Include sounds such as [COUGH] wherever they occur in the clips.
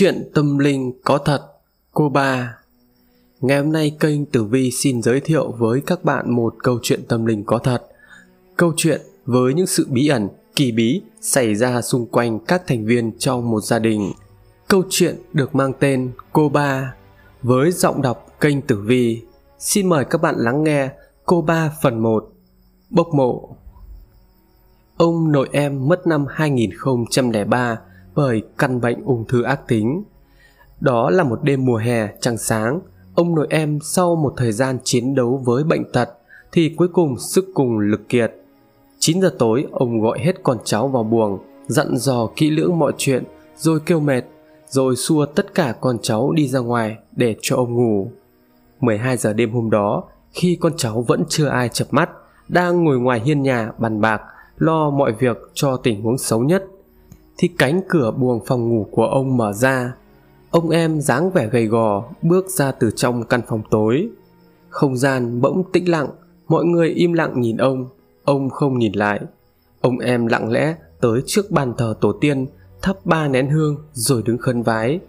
Chuyện tâm linh có thật, cô ba. Ngày hôm nay kênh Tử Vi xin giới thiệu với các bạn một câu chuyện tâm linh có thật. Câu chuyện với những sự bí ẩn, kỳ bí xảy ra xung quanh các thành viên trong một gia đình. Câu chuyện được mang tên Cô Ba với giọng đọc kênh Tử Vi. Xin mời các bạn lắng nghe Cô Ba phần 1. Bốc mộ Ông nội em mất năm 2003 bởi căn bệnh ung thư ác tính. Đó là một đêm mùa hè trăng sáng, ông nội em sau một thời gian chiến đấu với bệnh tật thì cuối cùng sức cùng lực kiệt. 9 giờ tối ông gọi hết con cháu vào buồng, dặn dò kỹ lưỡng mọi chuyện rồi kêu mệt, rồi xua tất cả con cháu đi ra ngoài để cho ông ngủ. 12 giờ đêm hôm đó, khi con cháu vẫn chưa ai chập mắt, đang ngồi ngoài hiên nhà bàn bạc, lo mọi việc cho tình huống xấu nhất thì cánh cửa buồng phòng ngủ của ông mở ra. Ông em dáng vẻ gầy gò bước ra từ trong căn phòng tối. Không gian bỗng tĩnh lặng, mọi người im lặng nhìn ông ông không nhìn lại. Ông em lặng lẽ tới trước bàn thờ tổ tiên, thắp ba nén hương rồi đứng khấn vái.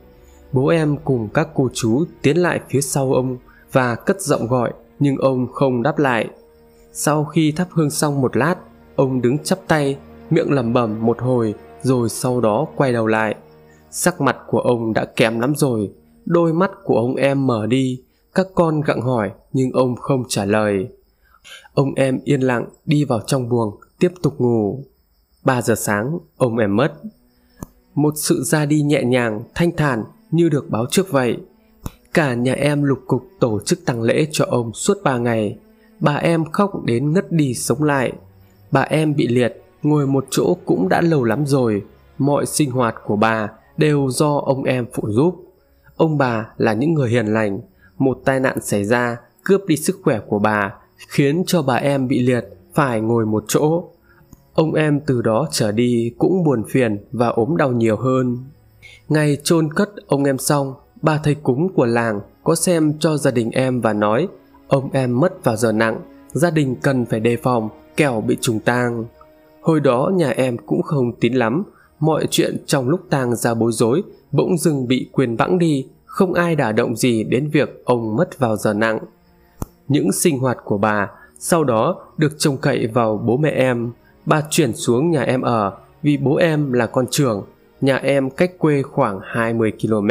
Bố em cùng các cô chú tiến lại phía sau ông và cất giọng gọi, nhưng ông không đáp lại. Sau khi thắp hương xong một lát, ông đứng chắp tay, miệng lẩm bẩm một hồi rồi sau đó quay đầu lại. Sắc mặt của ông đã kém lắm rồi, đôi mắt của ông em mở đi, các con gặng hỏi nhưng ông không trả lời. Ông em yên lặng đi vào trong buồng, tiếp tục ngủ. Ba giờ sáng, ông em mất. Một sự ra đi nhẹ nhàng, thanh thản như được báo trước vậy. Cả nhà em lục cục tổ chức tang lễ cho ông suốt ba ngày. Bà em khóc đến ngất đi sống lại. Bà em bị liệt ngồi một chỗ cũng đã lâu lắm rồi, mọi sinh hoạt của bà đều do ông em phụ giúp. Ông bà là những người hiền lành, một tai nạn xảy ra, cướp đi sức khỏe của bà, khiến cho bà em bị liệt phải ngồi một chỗ. Ông em từ đó trở đi cũng buồn phiền và ốm đau nhiều hơn. Ngày chôn cất ông em xong, bà thầy cúng của làng có xem cho gia đình em và nói, ông em mất vào giờ nặng, gia đình cần phải đề phòng, kẻo bị trùng tang. Hồi đó nhà em cũng không tín lắm, mọi chuyện trong lúc tang ra bối rối bỗng dưng bị quyền vãng đi, không ai đả động gì đến việc ông mất vào giờ nặng. Những sinh hoạt của bà sau đó được trông cậy vào bố mẹ em, bà chuyển xuống nhà em ở vì bố em là con trưởng, nhà em cách quê khoảng 20 km.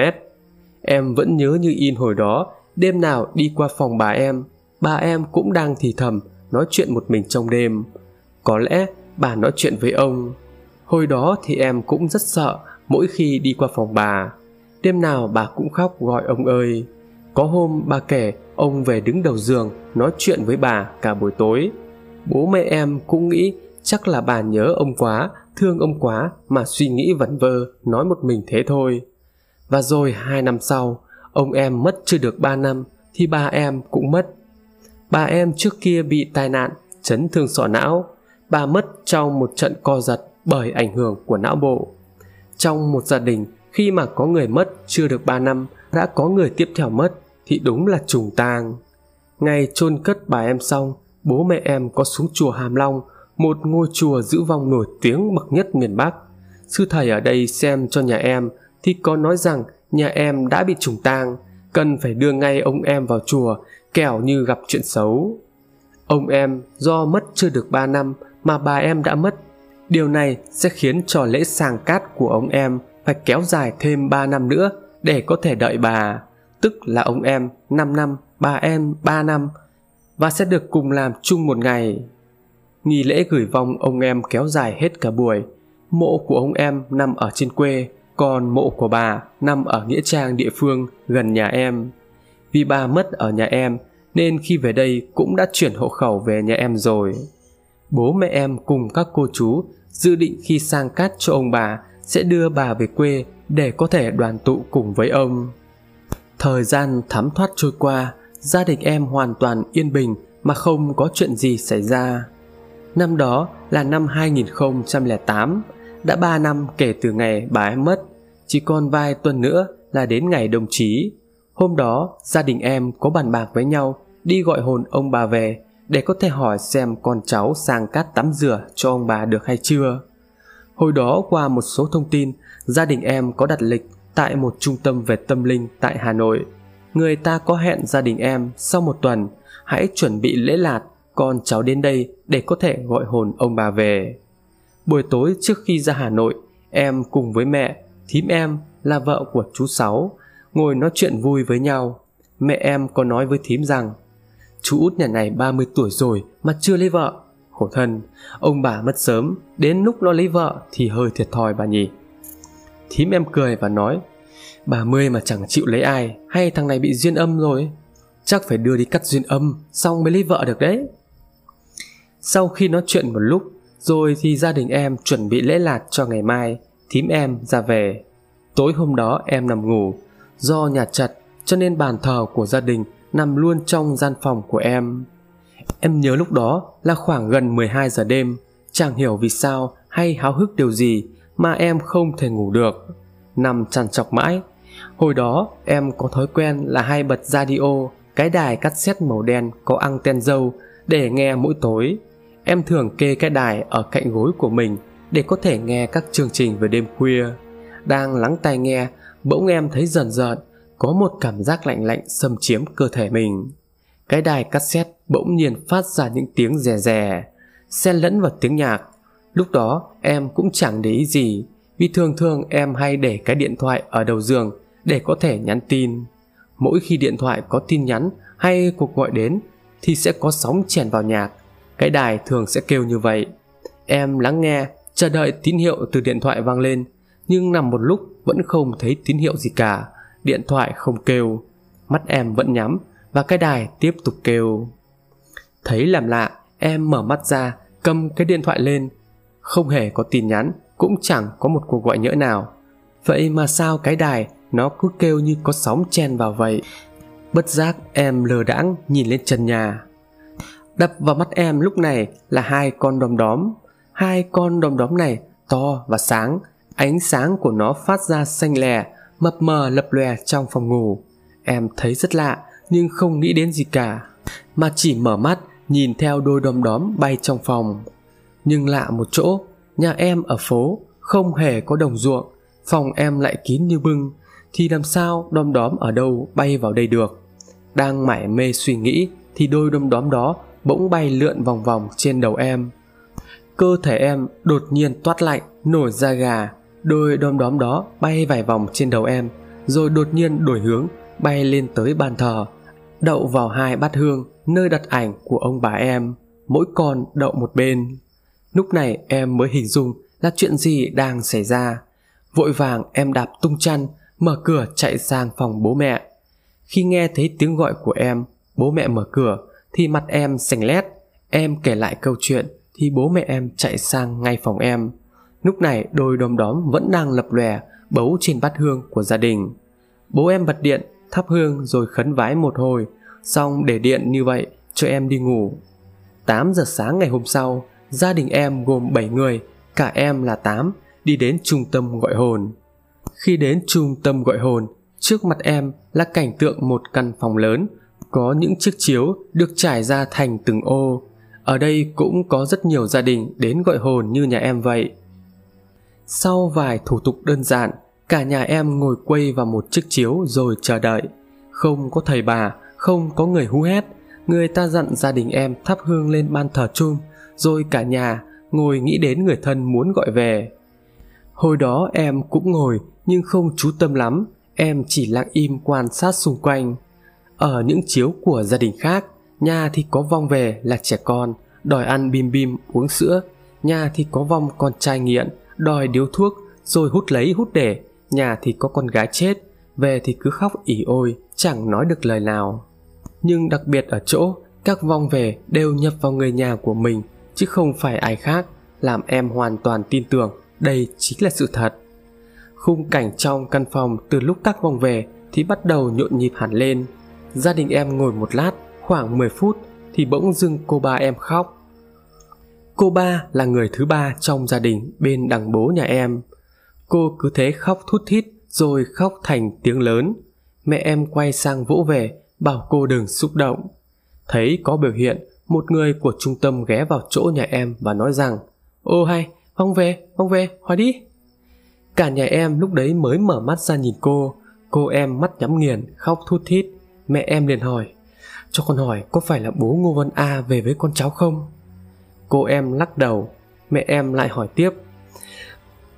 Em vẫn nhớ như in hồi đó, đêm nào đi qua phòng bà em, bà em cũng đang thì thầm nói chuyện một mình trong đêm. Có lẽ bà nói chuyện với ông. Hồi đó thì em cũng rất sợ mỗi khi đi qua phòng bà. Đêm nào bà cũng khóc gọi ông ơi. Có hôm bà kể ông về đứng đầu giường nói chuyện với bà cả buổi tối. Bố mẹ em cũng nghĩ chắc là bà nhớ ông quá, thương ông quá mà suy nghĩ vẩn vơ nói một mình thế thôi. Và rồi hai năm sau, ông em mất chưa được ba năm thì ba em cũng mất. Bà em trước kia bị tai nạn, chấn thương sọ não bà mất trong một trận co giật bởi ảnh hưởng của não bộ. Trong một gia đình, khi mà có người mất chưa được 3 năm, đã có người tiếp theo mất thì đúng là trùng tang. Ngày chôn cất bà em xong, bố mẹ em có xuống chùa Hàm Long, một ngôi chùa giữ vong nổi tiếng bậc nhất miền Bắc. Sư thầy ở đây xem cho nhà em thì có nói rằng nhà em đã bị trùng tang, cần phải đưa ngay ông em vào chùa, kẻo như gặp chuyện xấu. Ông em do mất chưa được 3 năm mà bà em đã mất. Điều này sẽ khiến cho lễ sàng cát của ông em phải kéo dài thêm 3 năm nữa để có thể đợi bà, tức là ông em 5 năm, bà em 3 năm và sẽ được cùng làm chung một ngày. Nghi lễ gửi vong ông em kéo dài hết cả buổi. Mộ của ông em nằm ở trên quê, còn mộ của bà nằm ở nghĩa trang địa phương gần nhà em. Vì bà mất ở nhà em nên khi về đây cũng đã chuyển hộ khẩu về nhà em rồi bố mẹ em cùng các cô chú dự định khi sang cát cho ông bà sẽ đưa bà về quê để có thể đoàn tụ cùng với ông. Thời gian thấm thoát trôi qua, gia đình em hoàn toàn yên bình mà không có chuyện gì xảy ra. Năm đó là năm 2008, đã 3 năm kể từ ngày bà em mất, chỉ còn vài tuần nữa là đến ngày đồng chí. Hôm đó, gia đình em có bàn bạc với nhau đi gọi hồn ông bà về để có thể hỏi xem con cháu sang cát tắm rửa cho ông bà được hay chưa. Hồi đó qua một số thông tin, gia đình em có đặt lịch tại một trung tâm về tâm linh tại Hà Nội. Người ta có hẹn gia đình em sau một tuần, hãy chuẩn bị lễ lạt, con cháu đến đây để có thể gọi hồn ông bà về. Buổi tối trước khi ra Hà Nội, em cùng với mẹ, thím em là vợ của chú Sáu, ngồi nói chuyện vui với nhau. Mẹ em có nói với thím rằng, chú út nhà này 30 tuổi rồi mà chưa lấy vợ. Khổ thân, ông bà mất sớm, đến lúc nó lấy vợ thì hơi thiệt thòi bà nhỉ. Thím em cười và nói, bà mươi mà chẳng chịu lấy ai, hay thằng này bị duyên âm rồi. Chắc phải đưa đi cắt duyên âm, xong mới lấy vợ được đấy. Sau khi nói chuyện một lúc, rồi thì gia đình em chuẩn bị lễ lạt cho ngày mai, thím em ra về. Tối hôm đó em nằm ngủ, do nhà chật cho nên bàn thờ của gia đình nằm luôn trong gian phòng của em. Em nhớ lúc đó là khoảng gần 12 giờ đêm, chẳng hiểu vì sao hay háo hức điều gì mà em không thể ngủ được. Nằm chằn chọc mãi. Hồi đó em có thói quen là hay bật radio, cái đài cassette màu đen có anten dâu để nghe mỗi tối. Em thường kê cái đài ở cạnh gối của mình để có thể nghe các chương trình về đêm khuya. Đang lắng tai nghe, bỗng em thấy dần dần có một cảm giác lạnh lạnh xâm chiếm cơ thể mình. Cái đài cassette bỗng nhiên phát ra những tiếng rè rè, xen lẫn vào tiếng nhạc. Lúc đó em cũng chẳng để ý gì, vì thường thường em hay để cái điện thoại ở đầu giường để có thể nhắn tin. Mỗi khi điện thoại có tin nhắn hay cuộc gọi đến thì sẽ có sóng chèn vào nhạc. Cái đài thường sẽ kêu như vậy. Em lắng nghe, chờ đợi tín hiệu từ điện thoại vang lên, nhưng nằm một lúc vẫn không thấy tín hiệu gì cả. Điện thoại không kêu, mắt em vẫn nhắm và cái đài tiếp tục kêu. Thấy làm lạ, em mở mắt ra, cầm cái điện thoại lên. Không hề có tin nhắn, cũng chẳng có một cuộc gọi nhỡ nào. Vậy mà sao cái đài nó cứ kêu như có sóng chen vào vậy? Bất giác em lờ đãng nhìn lên trần nhà. Đập vào mắt em lúc này là hai con đom đóm. Hai con đom đóm này to và sáng, ánh sáng của nó phát ra xanh lè, mập mờ lập lòe trong phòng ngủ. Em thấy rất lạ, nhưng không nghĩ đến gì cả, mà chỉ mở mắt nhìn theo đôi đom đóm bay trong phòng. Nhưng lạ một chỗ, nhà em ở phố không hề có đồng ruộng, phòng em lại kín như bưng, thì làm sao đom đóm ở đâu bay vào đây được? Đang mải mê suy nghĩ thì đôi đom đóm đó bỗng bay lượn vòng vòng trên đầu em. Cơ thể em đột nhiên toát lạnh, nổi da gà, đôi đom đóm đó bay vài vòng trên đầu em, rồi đột nhiên đổi hướng, bay lên tới bàn thờ, đậu vào hai bát hương nơi đặt ảnh của ông bà em, mỗi con đậu một bên. Lúc này em mới hình dung là chuyện gì đang xảy ra. Vội vàng em đạp tung chăn, mở cửa chạy sang phòng bố mẹ. Khi nghe thấy tiếng gọi của em, bố mẹ mở cửa thì mặt em sành lét. Em kể lại câu chuyện thì bố mẹ em chạy sang ngay phòng em. Lúc này đôi đom đóm vẫn đang lập lòe bấu trên bát hương của gia đình. Bố em bật điện thắp hương rồi khấn vái một hồi, xong để điện như vậy cho em đi ngủ. 8 giờ sáng ngày hôm sau, gia đình em gồm 7 người, cả em là 8, đi đến trung tâm gọi hồn. Khi đến trung tâm gọi hồn, trước mặt em là cảnh tượng một căn phòng lớn, có những chiếc chiếu được trải ra thành từng ô. Ở đây cũng có rất nhiều gia đình đến gọi hồn như nhà em vậy. Sau vài thủ tục đơn giản, Cả nhà em ngồi quây vào một chiếc chiếu rồi chờ đợi. Không có thầy bà, không có người hú hét. Người ta dặn gia đình em thắp hương lên ban thờ chung, rồi cả nhà ngồi nghĩ đến người thân muốn gọi về. Hồi đó em cũng ngồi nhưng không chú tâm lắm, em chỉ lặng im quan sát xung quanh. Ở những chiếu của gia đình khác, nhà thì có vong về là trẻ con, đòi ăn bim bim uống sữa, nhà thì có vong con trai nghiện, đòi điếu thuốc, rồi hút lấy hút để. Nhà thì có con gái chết, về thì cứ khóc ỉ ôi, chẳng nói được lời nào. Nhưng đặc biệt ở chỗ, các vong về đều nhập vào người nhà của mình, chứ không phải ai khác, làm em hoàn toàn tin tưởng, đây chính là sự thật. Khung cảnh trong căn phòng từ lúc các vong về thì bắt đầu nhộn nhịp hẳn lên. Gia đình em ngồi một lát, khoảng 10 phút thì bỗng dưng cô ba em khóc cô ba là người thứ ba trong gia đình bên đằng bố nhà em Cô cứ thế khóc thút thít rồi khóc thành tiếng lớn. Mẹ em quay sang vỗ về, bảo cô đừng xúc động. Thấy có biểu hiện, một người của trung tâm ghé vào chỗ nhà em và nói rằng Ô hay, phong về, phong về, hỏi đi. Cả nhà em lúc đấy mới mở mắt ra nhìn cô Cô em mắt nhắm nghiền khóc thút thít Mẹ em liền hỏi Cho con hỏi có phải là bố Ngô Văn A về với con cháu không Cô em lắc đầu, Mẹ em lại hỏi tiếp.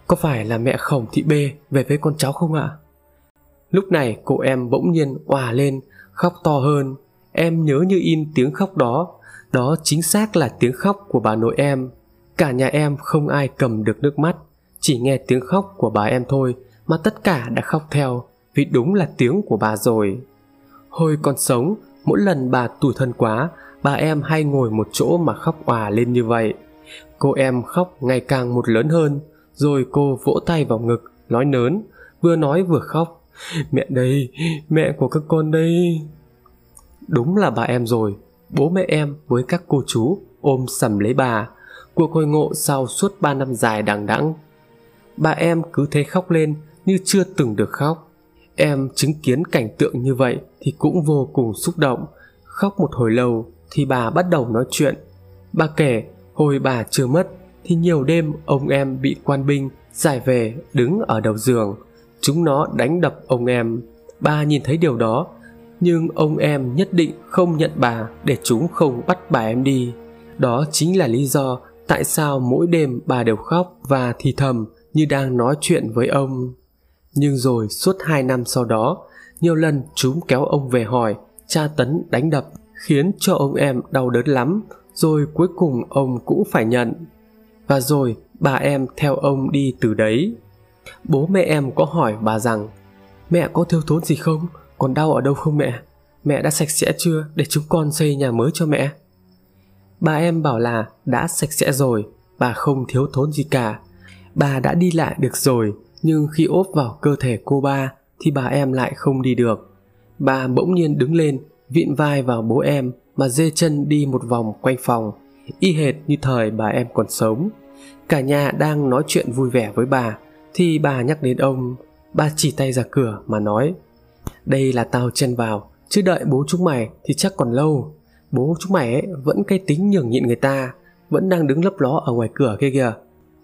Có phải là mẹ Khổng Thị bê về với con cháu không ạ? Lúc này cô em bỗng nhiên òa lên, Khóc to hơn. Em nhớ như in tiếng khóc đó. Đó chính xác là tiếng khóc của bà nội em. Cả nhà em không ai cầm được nước mắt. Chỉ nghe tiếng khóc của bà em thôi, Mà tất cả đã khóc theo, Vì đúng là tiếng của bà rồi. Hồi còn sống, Mỗi lần bà tủi thân quá Bà em hay ngồi một chỗ mà khóc òa lên như vậy. Cô em khóc ngày càng một lớn hơn, Rồi cô vỗ tay vào ngực, Nói nớn, Vừa nói vừa khóc. Mẹ đây, Mẹ của các con đây. Đúng là bà em rồi, Bố mẹ em với các cô chú ôm sầm lấy bà, cuộc hồi ngộ sau suốt ba năm dài đằng đẵng. Bà em cứ thế khóc lên như chưa từng được khóc. Em chứng kiến cảnh tượng như vậy thì cũng vô cùng xúc động, khóc một hồi lâu thì bà bắt đầu nói chuyện. Bà kể, hồi bà chưa mất, thì nhiều đêm ông em bị quan binh giải về đứng ở đầu giường. Chúng nó đánh đập ông em. Bà nhìn thấy điều đó, nhưng ông em nhất định không nhận bà để chúng không bắt bà em đi. Đó chính là lý do tại sao mỗi đêm bà đều khóc và thì thầm như đang nói chuyện với ông. Nhưng rồi suốt hai năm sau đó, nhiều lần chúng kéo ông về hỏi, tra tấn đánh đập khiến cho ông em đau đớn lắm, rồi cuối cùng ông cũng phải nhận. Và rồi bà em theo ông đi từ đấy. Bố mẹ em có hỏi bà rằng, mẹ có thiếu thốn gì không? Còn đau ở đâu không mẹ? Mẹ đã sạch sẽ chưa để chúng con xây nhà mới cho mẹ? Bà em bảo là đã sạch sẽ rồi, bà không thiếu thốn gì cả. Bà đã đi lại được rồi, nhưng khi ốp vào cơ thể cô ba thì bà em lại không đi được. Bà bỗng nhiên đứng lên vịn vai vào bố em mà dê chân đi một vòng quanh phòng. Y hệt như thời bà em còn sống. Cả nhà đang nói chuyện vui vẻ với bà, thì bà nhắc đến ông. Bà chỉ tay ra cửa mà nói, đây là tao chen vào, chứ đợi bố chúng mày thì chắc còn lâu. Bố chúng mày ấy vẫn cái tính nhường nhịn người ta, vẫn đang đứng lấp ló ở ngoài cửa kia kìa.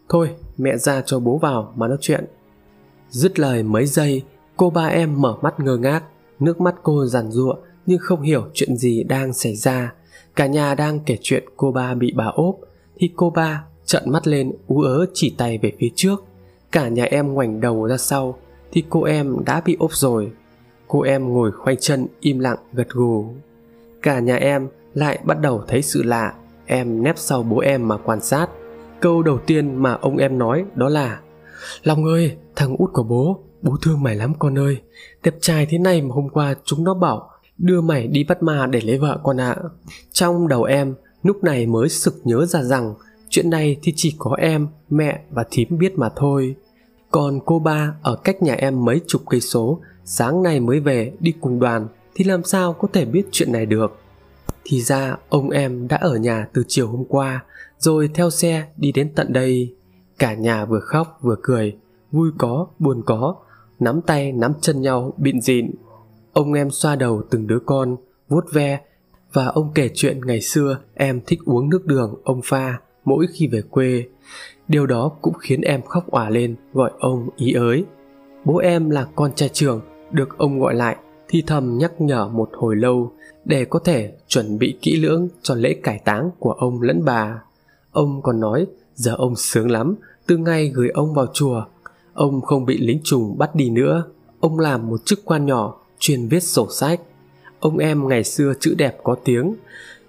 Thôi, mẹ ra cho bố vào mà nói chuyện. Dứt lời mấy giây, cô ba em mở mắt ngơ ngác, nước mắt cô giàn giụa nhưng không hiểu chuyện gì đang xảy ra. Cả nhà đang kể chuyện cô ba bị bà ốp, thì cô ba trợn mắt lên, ú ớ chỉ tay về phía trước. Cả nhà em ngoảnh đầu ra sau, thì cô em đã bị ốp rồi. Cô em ngồi khoanh chân, im lặng, gật gù. Cả nhà em lại bắt đầu thấy sự lạ. Em nép sau bố em mà quan sát. Câu đầu tiên mà ông em nói đó là, long ơi, thằng út của bố bố thương mày lắm con ơi. Đẹp trai thế này mà hôm qua chúng nó bảo đưa mày đi bắt ma để lấy vợ con ạ. À. trong đầu em, lúc này mới sực nhớ ra rằng chuyện này thì chỉ có em, mẹ và thím biết mà thôi. Còn cô ba ở cách nhà em mấy chục cây số, sáng nay mới về đi cùng đoàn thì làm sao có thể biết chuyện này được. Thì ra ông em đã ở nhà từ chiều hôm qua, rồi theo xe đi đến tận đây. Cả nhà vừa khóc vừa cười, vui có, buồn có, nắm tay nắm chân nhau, bịn dịn ông em xoa đầu từng đứa con, vuốt ve, và ông kể chuyện ngày xưa em thích uống nước đường, ông pha, mỗi khi về quê. Điều đó cũng khiến em khóc òa lên, gọi ông ý ới. Bố em là con trai trưởng, được ông gọi lại, thì thầm nhắc nhở một hồi lâu, để có thể chuẩn bị kỹ lưỡng cho lễ cải táng của ông lẫn bà. Ông còn nói, giờ ông sướng lắm, từ ngày gửi ông vào chùa, ông không bị lính trùng bắt đi nữa. Ông làm một chức quan nhỏ chuyên viết sổ sách. Ông em ngày xưa chữ đẹp có tiếng.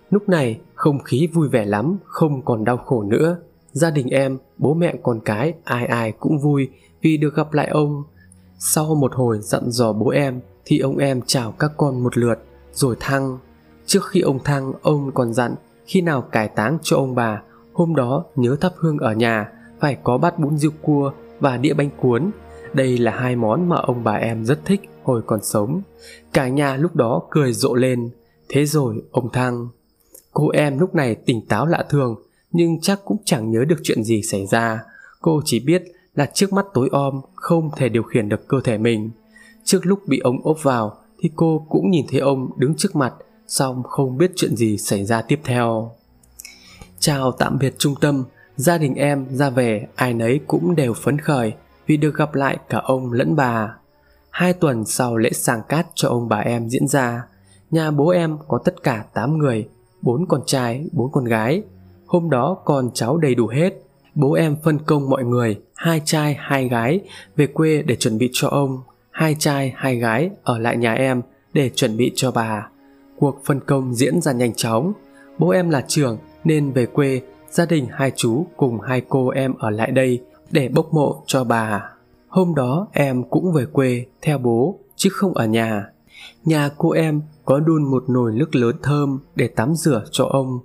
Lúc này, không khí vui vẻ lắm, không còn đau khổ nữa. Gia đình em, bố mẹ con cái, ai ai cũng vui vì được gặp lại ông. Sau một hồi dặn dò bố em, thì ông em chào các con một lượt, rồi thăng. Trước khi ông thăng, ông còn dặn, khi nào cải táng cho ông bà, hôm đó nhớ thắp hương ở nhà, phải có bát bún riêu cua và đĩa bánh cuốn. Đây là hai món mà ông bà em rất thích hồi còn sống. Cả nhà lúc đó cười rộ lên. Thế rồi ông thăng, cô em lúc này tỉnh táo lạ thường, nhưng chắc cũng chẳng nhớ được chuyện gì xảy ra. Cô chỉ biết là trước mắt tối om không thể điều khiển được cơ thể mình. Trước lúc bị ông ốp vào thì cô cũng nhìn thấy ông đứng trước mặt song không biết chuyện gì xảy ra tiếp theo. Chào tạm biệt trung tâm, gia đình em ra về, ai nấy cũng đều phấn khởi vì được gặp lại cả ông lẫn bà. Hai tuần sau lễ sàng cát cho ông bà em diễn ra, nhà bố em có tất cả 8 người, bốn con trai, bốn con gái. Hôm đó con cháu đầy đủ hết. Bố em phân công mọi người, hai trai, hai gái, về quê để chuẩn bị cho ông. Hai trai, hai gái ở lại nhà em để chuẩn bị cho bà. Cuộc phân công diễn ra nhanh chóng. Bố em là trưởng nên về quê, gia đình hai chú cùng hai cô em ở lại đây để bốc mộ cho bà. Hôm đó em cũng về quê theo bố chứ không ở nhà. Nhà cô em có đun một nồi nước lớn thơm để tắm rửa cho ông.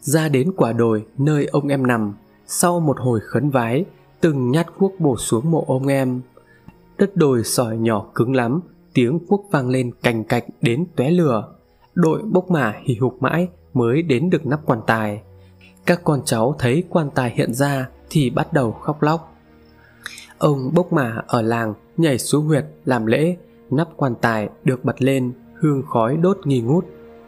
Ra đến quả đồi nơi ông em nằm, sau một hồi khấn vái, từng nhát cuốc bổ xuống mộ ông em. Đất đồi sỏi nhỏ cứng lắm, tiếng cuốc vang lên cành cạch đến tóe lửa. Đội bốc mả hì hục mãi mới đến được nắp quan tài. Các con cháu thấy quan tài hiện ra thì bắt đầu khóc lóc. Ông bốc mả ở làng nhảy xuống huyệt làm lễ, nắp quan tài được bật lên, hương khói đốt nghi ngút.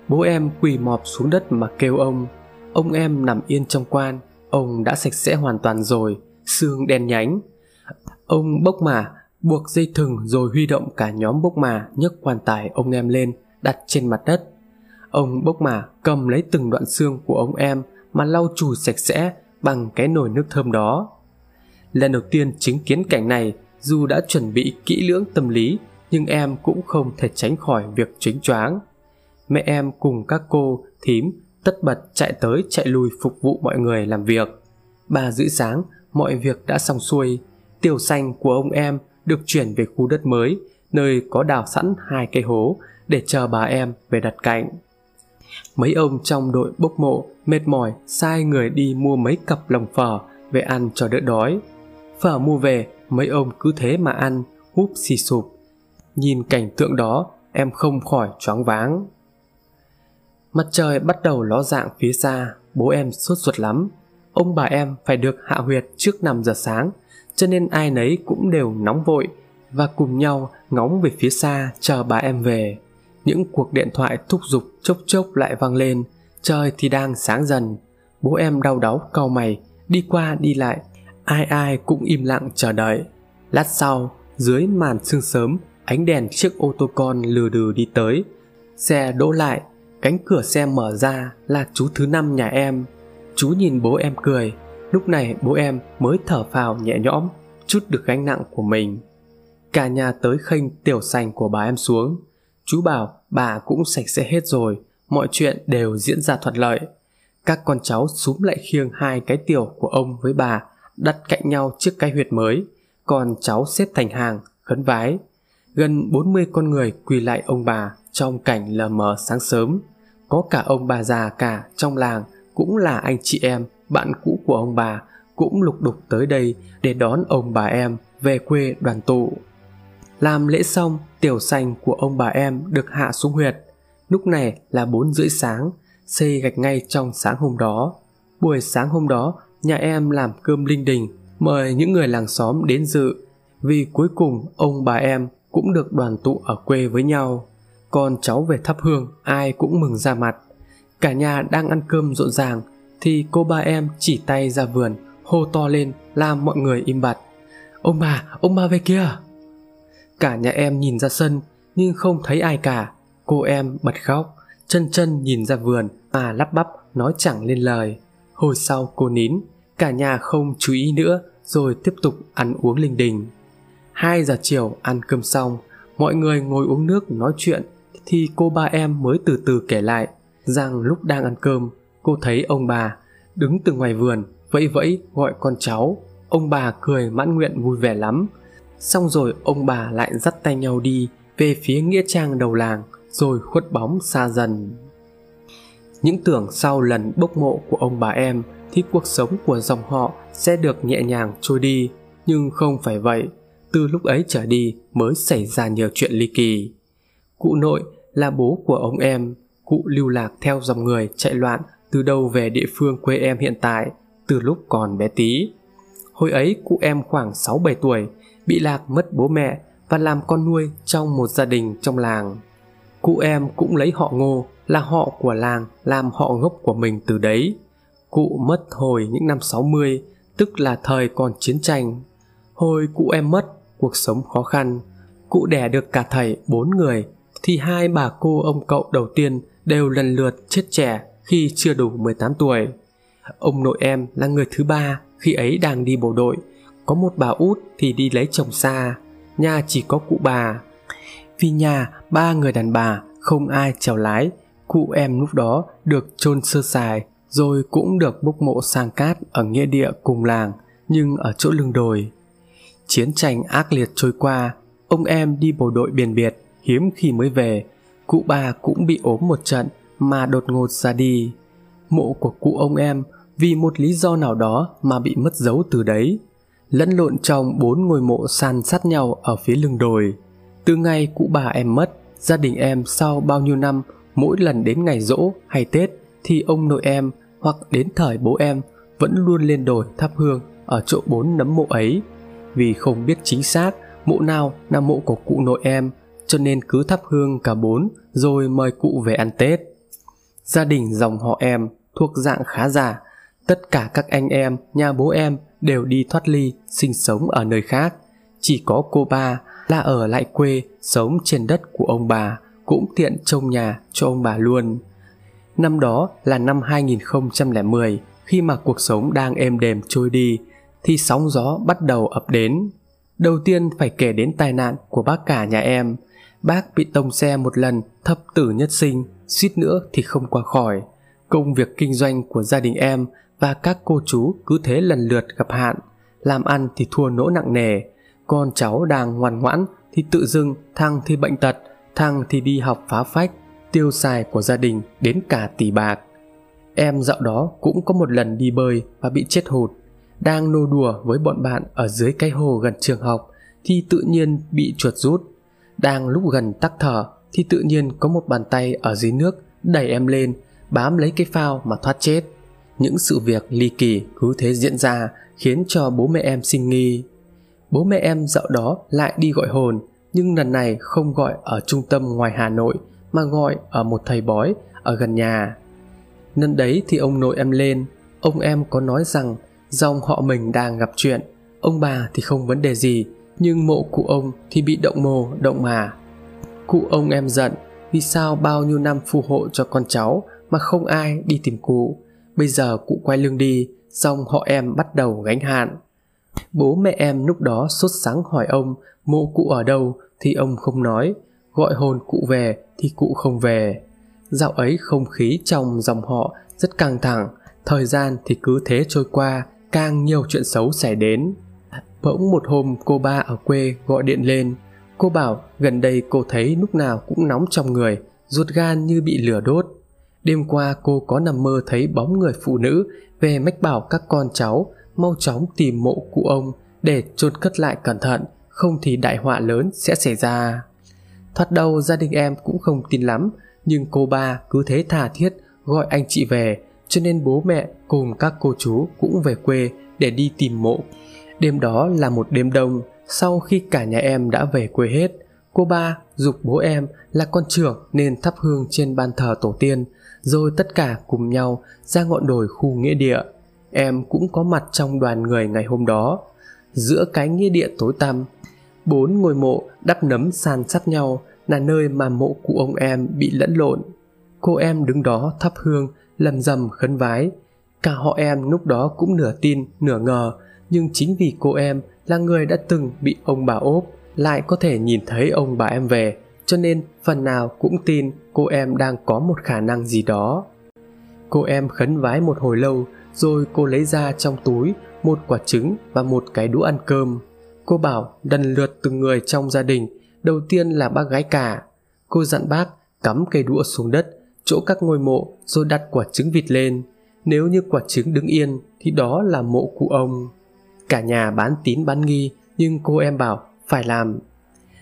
Bố em quỳ mọp xuống đất mà kêu ông. Ông em nằm yên trong quan, ông đã sạch sẽ hoàn toàn rồi, xương đen nhánh. Ông bốc mả buộc dây thừng rồi huy động cả nhóm bốc mả nhấc quan tài ông em lên, đặt trên mặt đất. Ông bốc mả cầm lấy từng đoạn xương của ông em mà lau chùi sạch sẽ bằng cái nồi nước thơm đó. Lần đầu tiên chứng kiến cảnh này, dù đã chuẩn bị kỹ lưỡng tâm lý, nhưng em cũng không thể tránh khỏi việc chính choáng. Mẹ em cùng các cô, thím tất bật chạy tới chạy lui phục vụ mọi người làm việc. Ba rưỡi sáng, mọi việc đã xong xuôi. Tiểu xanh của ông em được chuyển về khu đất mới, nơi có đào sẵn hai cây hố để chờ bà em về đặt cạnh. Mấy ông trong đội bốc mộ mệt mỏi sai người đi mua mấy cặp lòng phở về ăn cho đỡ đói. Phở mua về, mấy ông cứ thế mà ăn, húp xì sụp. Nhìn cảnh tượng đó, em không khỏi choáng váng. Mặt trời bắt đầu ló dạng phía xa, bố em sốt ruột lắm. Ông bà em phải được hạ huyệt trước 5 giờ sáng, cho nên ai nấy cũng đều nóng vội và cùng nhau ngóng về phía xa chờ bà em về. Những cuộc điện thoại thúc giục chốc chốc lại vang lên, trời thì đang sáng dần. Bố em đau đáu cau mày, đi qua đi lại, ai ai cũng im lặng chờ đợi. Lát sau, dưới màn sương sớm, ánh đèn chiếc ô tô con lừ đừ đi tới. Xe đỗ lại, cánh cửa xe mở ra là chú thứ năm nhà em. Chú nhìn bố em cười, lúc này bố em mới thở phào nhẹ nhõm, chút được gánh nặng của mình. Cả nhà tới khênh tiểu sành của bà em xuống. Chú bảo bà cũng sạch sẽ hết rồi, mọi chuyện đều diễn ra thuận lợi. Các con cháu súm lại khiêng hai cái tiểu của ông với bà đặt cạnh nhau trước cái huyệt mới, còn cháu xếp thành hàng, khấn vái. Gần 40 con người quỳ lại ông bà trong cảnh lờ mờ sáng sớm. Có cả ông bà già cả trong làng cũng là anh chị em, bạn cũ của ông bà cũng lục đục tới đây để đón ông bà em về quê đoàn tụ. Làm lễ xong, tiểu xanh của ông bà em được hạ xuống huyệt. Lúc này là 4 rưỡi sáng, xây gạch ngay trong sáng hôm đó. Buổi sáng hôm đó, nhà em làm cơm linh đình, mời những người làng xóm đến dự, vì cuối cùng ông bà em cũng được đoàn tụ ở quê với nhau. Con cháu về thắp hương, ai cũng mừng ra mặt. Cả nhà đang ăn cơm rộn ràng, thì cô ba em chỉ tay ra vườn, hô to lên làm mọi người im bặt. Ông bà, ông bà về kia! Cả nhà em nhìn ra sân, nhưng không thấy ai cả. Cô em bật khóc, chân chân nhìn ra vườn mà lắp bắp nói chẳng lên lời. Hồi sau cô nín, cả nhà không chú ý nữa rồi tiếp tục ăn uống linh đình. 2 giờ chiều ăn cơm xong, mọi người ngồi uống nước nói chuyện thì cô ba em mới từ từ kể lại rằng lúc đang ăn cơm, cô thấy ông bà đứng từ ngoài vườn vẫy vẫy gọi con cháu. Ông bà cười mãn nguyện vui vẻ lắm. Xong rồi ông bà lại dắt tay nhau đi về phía nghĩa trang đầu làng rồi khuất bóng xa dần. Những tưởng sau lần bốc mộ của ông bà em thì cuộc sống của dòng họ sẽ được nhẹ nhàng trôi đi, nhưng không phải vậy. Từ lúc ấy trở đi mới xảy ra nhiều chuyện ly kỳ. Cụ nội là bố của ông em, cụ lưu lạc theo dòng người chạy loạn từ đâu về địa phương quê em hiện tại, từ lúc còn bé tí. Hồi ấy cụ em khoảng 6-7 tuổi, bị lạc mất bố mẹ và làm con nuôi trong một gia đình trong làng. Cụ em cũng lấy họ ngô là họ của làng làm họ gốc của mình từ đấy. Cụ mất hồi những năm 60, tức là thời còn chiến tranh. Hồi cụ em mất, cuộc sống khó khăn, cụ đẻ được cả thầy bốn người, thì hai bà cô ông cậu đầu tiên đều lần lượt chết trẻ khi chưa đủ 18 tuổi. Ông nội em là người thứ ba khi ấy đang đi bộ đội, có một bà út thì đi lấy chồng xa, nhà chỉ có cụ bà. Vì nhà ba người đàn bà không ai chèo lái, cụ em lúc đó được chôn sơ sài rồi cũng được bốc mộ sang cát ở nghĩa địa cùng làng nhưng ở chỗ lưng đồi. Chiến tranh ác liệt trôi qua, ông em đi bộ đội biển biệt, hiếm khi mới về, cụ bà cũng bị ốm một trận mà đột ngột ra đi. Mộ của cụ ông em vì một lý do nào đó mà bị mất dấu từ đấy, lẫn lộn trong bốn ngôi mộ san sát nhau ở phía lưng đồi. Từ ngày cụ bà em mất, gia đình em sau bao nhiêu năm mỗi lần đến ngày rỗ hay Tết thì ông nội em hoặc đến thời bố em, vẫn luôn lên đồi thắp hương ở chỗ bốn nấm mộ ấy. Vì không biết chính xác mộ nào là mộ của cụ nội em, cho nên cứ thắp hương cả bốn rồi mời cụ về ăn tết. Gia đình dòng họ em thuộc dạng khá giả tất cả các anh em, nhà bố em đều đi thoát ly, sinh sống ở nơi khác. Chỉ có cô ba là ở lại quê, sống trên đất của ông bà, cũng tiện trông nhà cho ông bà luôn năm đó là năm 2010 khi mà cuộc sống đang êm đềm trôi đi thì sóng gió bắt đầu ập đến. Đầu tiên phải kể đến tai nạn của bác cả nhà em. Bác bị tông xe một lần thập tử nhất sinh, suýt nữa thì không qua khỏi. Công việc kinh doanh của gia đình em và các cô chú cứ thế lần lượt gặp hạn. Làm ăn thì thua nỗ nặng nề. Con cháu đang ngoan ngoãn thì tự dưng thằng thì bệnh tật, thằng thì đi học phá phách. Tiêu xài của gia đình đến cả tỷ bạc. Em dạo đó cũng có một lần đi bơi và bị chết hụt đang nô đùa với bọn bạn ở dưới cái hồ gần trường học thì tự nhiên bị chuột rút. Đang lúc gần tắc thở thì tự nhiên có một bàn tay ở dưới nước đẩy em lên, bám lấy cái phao mà thoát chết. Những sự việc ly kỳ cứ thế diễn ra khiến cho bố mẹ em sinh nghi. Bố mẹ em dạo đó lại đi gọi hồn, nhưng lần này không gọi ở trung tâm ngoài Hà Nội mà gọi ở một thầy bói ở gần nhà. Nên đấy thì ông nội em lên, ông em có nói rằng dòng họ mình đang gặp chuyện ông bà thì không vấn đề gì nhưng mộ cụ ông thì bị động mồ động mà. Cụ ông em giận vì sao bao nhiêu năm phù hộ cho con cháu mà không ai đi tìm cụ? Bây giờ cụ quay lưng đi dòng họ em bắt đầu gánh hạn. Bố mẹ em lúc đó sốt sáng hỏi ông mộ cụ ở đâu? Thì ông không nói gọi hồn cụ về thì cụ không về. Dạo ấy không khí trong dòng họ rất căng thẳng, thời gian thì cứ thế trôi qua, càng nhiều chuyện xấu xảy đến. Bỗng một hôm cô ba ở quê gọi điện lên. Cô bảo gần đây cô thấy lúc nào cũng nóng trong người, ruột gan như bị lửa đốt. Đêm qua cô có nằm mơ thấy bóng người phụ nữ về mách bảo các con cháu, mau chóng tìm mộ cụ ông để chôn cất lại cẩn thận, không thì đại họa lớn sẽ xảy ra thoạt đầu gia đình em cũng không tin lắm nhưng cô ba cứ thế thà thiết gọi anh chị về cho nên bố mẹ cùng các cô chú cũng về quê để đi tìm mộ. Đêm đó là một đêm đông, sau khi cả nhà em đã về quê hết, cô ba dục bố em là con trưởng nên thắp hương trên ban thờ tổ tiên, rồi tất cả cùng nhau ra ngọn đồi khu nghĩa địa. Em cũng có mặt trong đoàn người ngày hôm đó. Giữa cái nghĩa địa tối tăm, bốn ngôi mộ đắp nấm san sát nhau là nơi mà mộ cụ ông em bị lẫn lộn. Cô em đứng đó thắp hương lầm rầm khấn vái. Cả họ em lúc đó cũng nửa tin, nửa ngờ, nhưng chính vì cô em là người đã từng bị ông bà ốp, lại có thể nhìn thấy ông bà em về, cho nên phần nào cũng tin cô em đang có một khả năng gì đó. Cô em khấn vái một hồi lâu, rồi cô lấy ra trong túi một quả trứng và một cái đũa ăn cơm. Cô bảo lần lượt từng người trong gia đình, đầu tiên là bác gái cả. Cô dặn bác cắm cây đũa xuống đất chỗ các ngôi mộ rồi đặt quả trứng vịt lên. Nếu như quả trứng đứng yên thì đó là mộ cụ ông. Cả nhà bán tín bán nghi nhưng cô em bảo phải làm.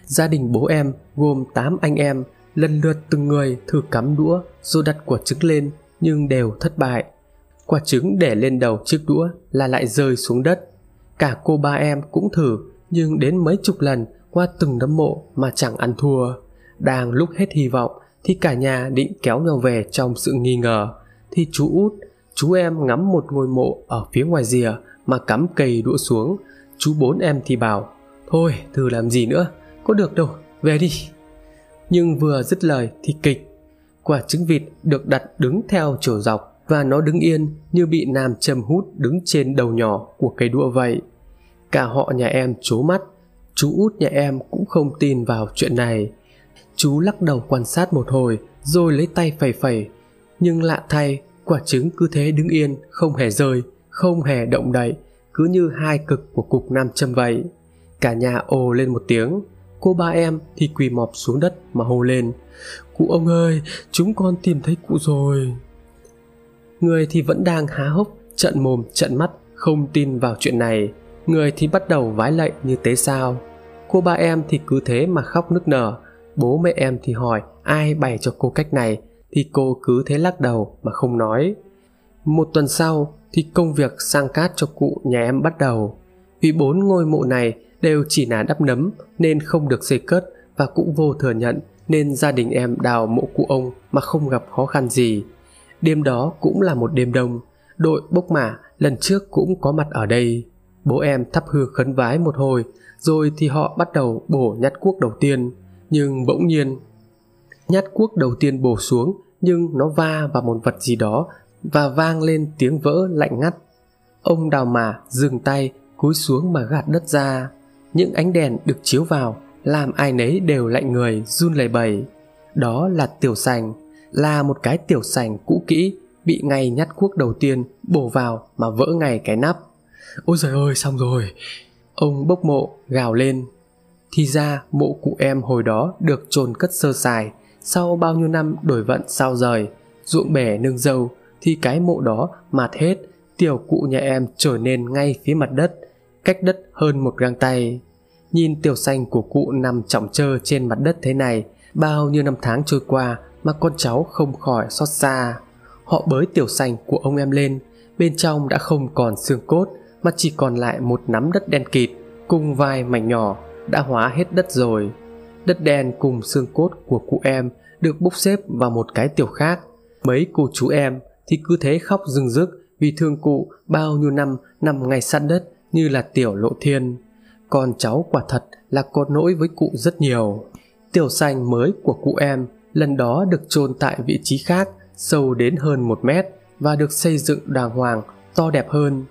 Gia đình bố em gồm 8 anh em lần lượt từng người thử cắm đũa rồi đặt quả trứng lên nhưng đều thất bại. Quả trứng để lên đầu chiếc đũa là lại rơi xuống đất. Cả cô ba em cũng thử nhưng đến mấy chục lần qua từng nấm mộ mà chẳng ăn thua. Đang lúc hết hy vọng thì cả nhà định kéo nhau về trong sự nghi ngờ. Thì chú út, chú em ngắm một ngôi mộ ở phía ngoài rìa mà cắm cây đũa xuống. Chú bốn em thì bảo, Thôi, thử làm gì nữa, Có được đâu, về đi. Nhưng vừa dứt lời thì kịch. Quả trứng vịt được đặt đứng theo chiều dọc Và nó đứng yên như bị nam châm hút đứng trên đầu nhỏ của cây đũa vậy. Cả họ nhà em chố mắt, Chú út nhà em cũng không tin vào chuyện này. Chú lắc đầu quan sát một hồi, Rồi lấy tay phẩy phẩy. Nhưng lạ thay, Quả trứng cứ thế đứng yên, Không hề rơi, Không hề động đậy, Cứ như hai cực của cục nam châm vậy. Cả nhà ồ lên một tiếng. Cô ba em thì quỳ mọp xuống đất mà hô lên. Cụ ông ơi, Chúng con tìm thấy cụ rồi. Người thì vẫn đang há hốc Trận mồm trận mắt, Không tin vào chuyện này. Người thì bắt đầu vái lạy như tế sao. Cô ba em thì cứ thế mà khóc nức nở. Bố mẹ em thì hỏi ai bày cho cô cách này? Thì cô cứ thế lắc đầu mà không nói. Một tuần sau thì công việc sang cát cho cụ nhà em bắt đầu. Vì bốn ngôi mộ này đều chỉ là đắp nấm nên không được xây cất và cũng vô thừa nhận nên gia đình em đào mộ cụ ông mà không gặp khó khăn gì. Đêm đó cũng là một đêm đông, đội bốc mả lần trước cũng có mặt ở đây. Bố em thắp hương khấn vái một hồi, rồi thì họ bắt đầu bổ nhát cuốc đầu tiên. Nhưng bỗng nhiên, nhát cuốc đầu tiên bổ xuống nhưng nó va vào một vật gì đó và vang lên tiếng vỡ lạnh ngắt. Ông đào mả dừng tay cúi xuống mà gạt đất ra những ánh đèn được chiếu vào làm ai nấy đều lạnh người run lẩy bẩy đó là tiểu sành là một cái tiểu sành cũ kỹ bị ngay nhát cuốc đầu tiên bổ vào mà vỡ ngay cái nắp ôi trời ơi, xong rồi. Ông bốc mộ, gào lên. Thì ra, mộ cụ em hồi đó được chôn cất sơ sài. Sau bao nhiêu năm đổi vận, sao rời, ruộng bể nương dâu, thì cái mộ đó mạt hết, tiểu cụ nhà em trở nên ngay phía mặt đất, cách đất hơn một găng tay. Nhìn tiểu xanh của cụ nằm trọng trơ trên mặt đất thế này, bao nhiêu năm tháng trôi qua mà con cháu không khỏi xót xa. Họ bới tiểu xanh của ông em lên, bên trong đã không còn xương cốt mà chỉ còn lại một nắm đất đen kịt cùng vài mảnh nhỏ đã hóa hết đất rồi. Đất đen cùng xương cốt của cụ em được bốc xếp vào một cái tiểu khác. Mấy cô chú em thì cứ thế khóc rưng rức vì thương cụ bao nhiêu năm nằm ngay sát đất như là tiểu lộ thiên. Con cháu quả thật là có nỗi với cụ rất nhiều. Tiểu xanh mới của cụ em lần đó được chôn tại vị trí khác, sâu đến hơn một mét và được xây dựng đàng hoàng, to đẹp hơn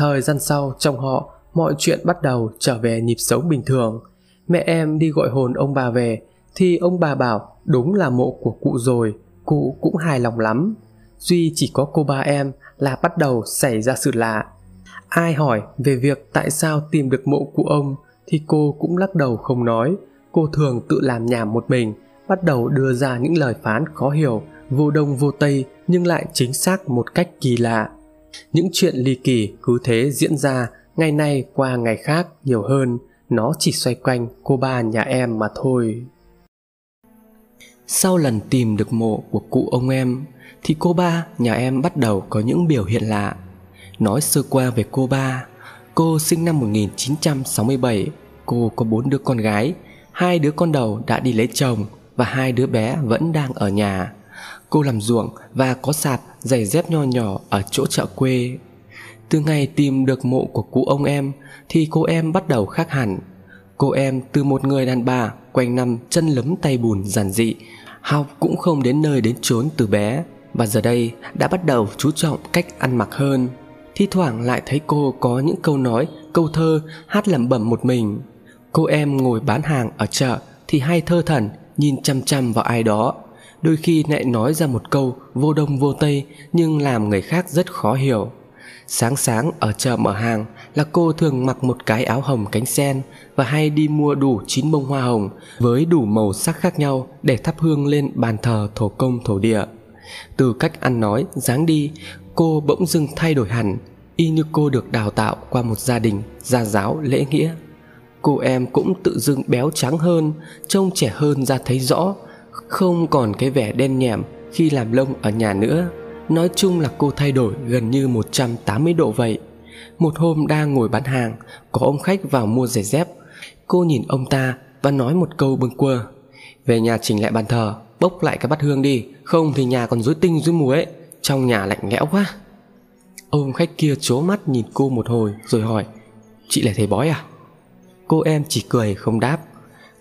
thời gian sau trong họ, mọi chuyện bắt đầu trở về nhịp sống bình thường. Mẹ em đi gọi hồn ông bà về, thì ông bà bảo, đúng là mộ của cụ rồi, cụ cũng hài lòng lắm. Duy chỉ có cô ba em là bắt đầu xảy ra sự lạ. Ai hỏi về việc tại sao tìm được mộ của ông, thì cô cũng lắc đầu không nói. Cô thường tự làm nhảm một mình, bắt đầu đưa ra những lời phán khó hiểu, vô đông vô tây, nhưng lại chính xác một cách kỳ lạ những chuyện ly kỳ cứ thế diễn ra, ngày nay qua ngày khác nhiều hơn, nó chỉ xoay quanh cô ba nhà em mà thôi. Sau lần tìm được mộ của cụ ông em, thì cô ba nhà em bắt đầu có những biểu hiện lạ. Nói sơ qua về cô ba, Cô sinh năm 1967 Cô có bốn đứa con gái, Hai đứa con đầu đã đi lấy chồng Và hai đứa bé vẫn đang ở nhà. Cô làm ruộng và có sạp giày dép nho nhỏ ở chỗ chợ quê. Từ ngày tìm được mộ của cụ ông em, Thì cô em bắt đầu khác hẳn. Cô em từ một người đàn bà Quanh năm chân lấm tay bùn giản dị, Học cũng không đến nơi đến chốn từ bé, Và giờ đây đã bắt đầu chú trọng cách ăn mặc hơn. Thi thoảng lại thấy cô có những câu nói, câu thơ hát lẩm bẩm một mình. Cô em ngồi bán hàng ở chợ thì hay thơ thẩn, nhìn chăm chăm vào ai đó đôi khi lại nói ra một câu vô đông vô tây nhưng làm người khác rất khó hiểu. Sáng sáng ở chợ mở hàng là cô thường mặc một cái áo hồng cánh sen và hay đi mua đủ chín bông hoa hồng với đủ màu sắc khác nhau để thắp hương lên bàn thờ thổ công thổ địa. Từ cách ăn nói, dáng đi, cô bỗng dưng thay đổi hẳn, y như cô được đào tạo qua một gia đình, gia giáo, lễ nghĩa. Cô em cũng tự dưng béo trắng hơn, trông trẻ hơn ra thấy rõ không còn cái vẻ đen nhẹm khi làm lông ở nhà nữa. Nói chung là cô thay đổi gần như 180 độ vậy. Một hôm đang ngồi bán hàng, có ông khách vào mua giày dép. Cô nhìn ông ta và nói một câu bâng quơ. Về nhà chỉnh lại bàn thờ, bốc lại cái bát hương đi. Không thì nhà còn rối tinh rối muối trong nhà lạnh lẽo quá. Ông khách kia chố mắt nhìn cô một hồi rồi hỏi, chị là thầy bói à? Cô em chỉ cười không đáp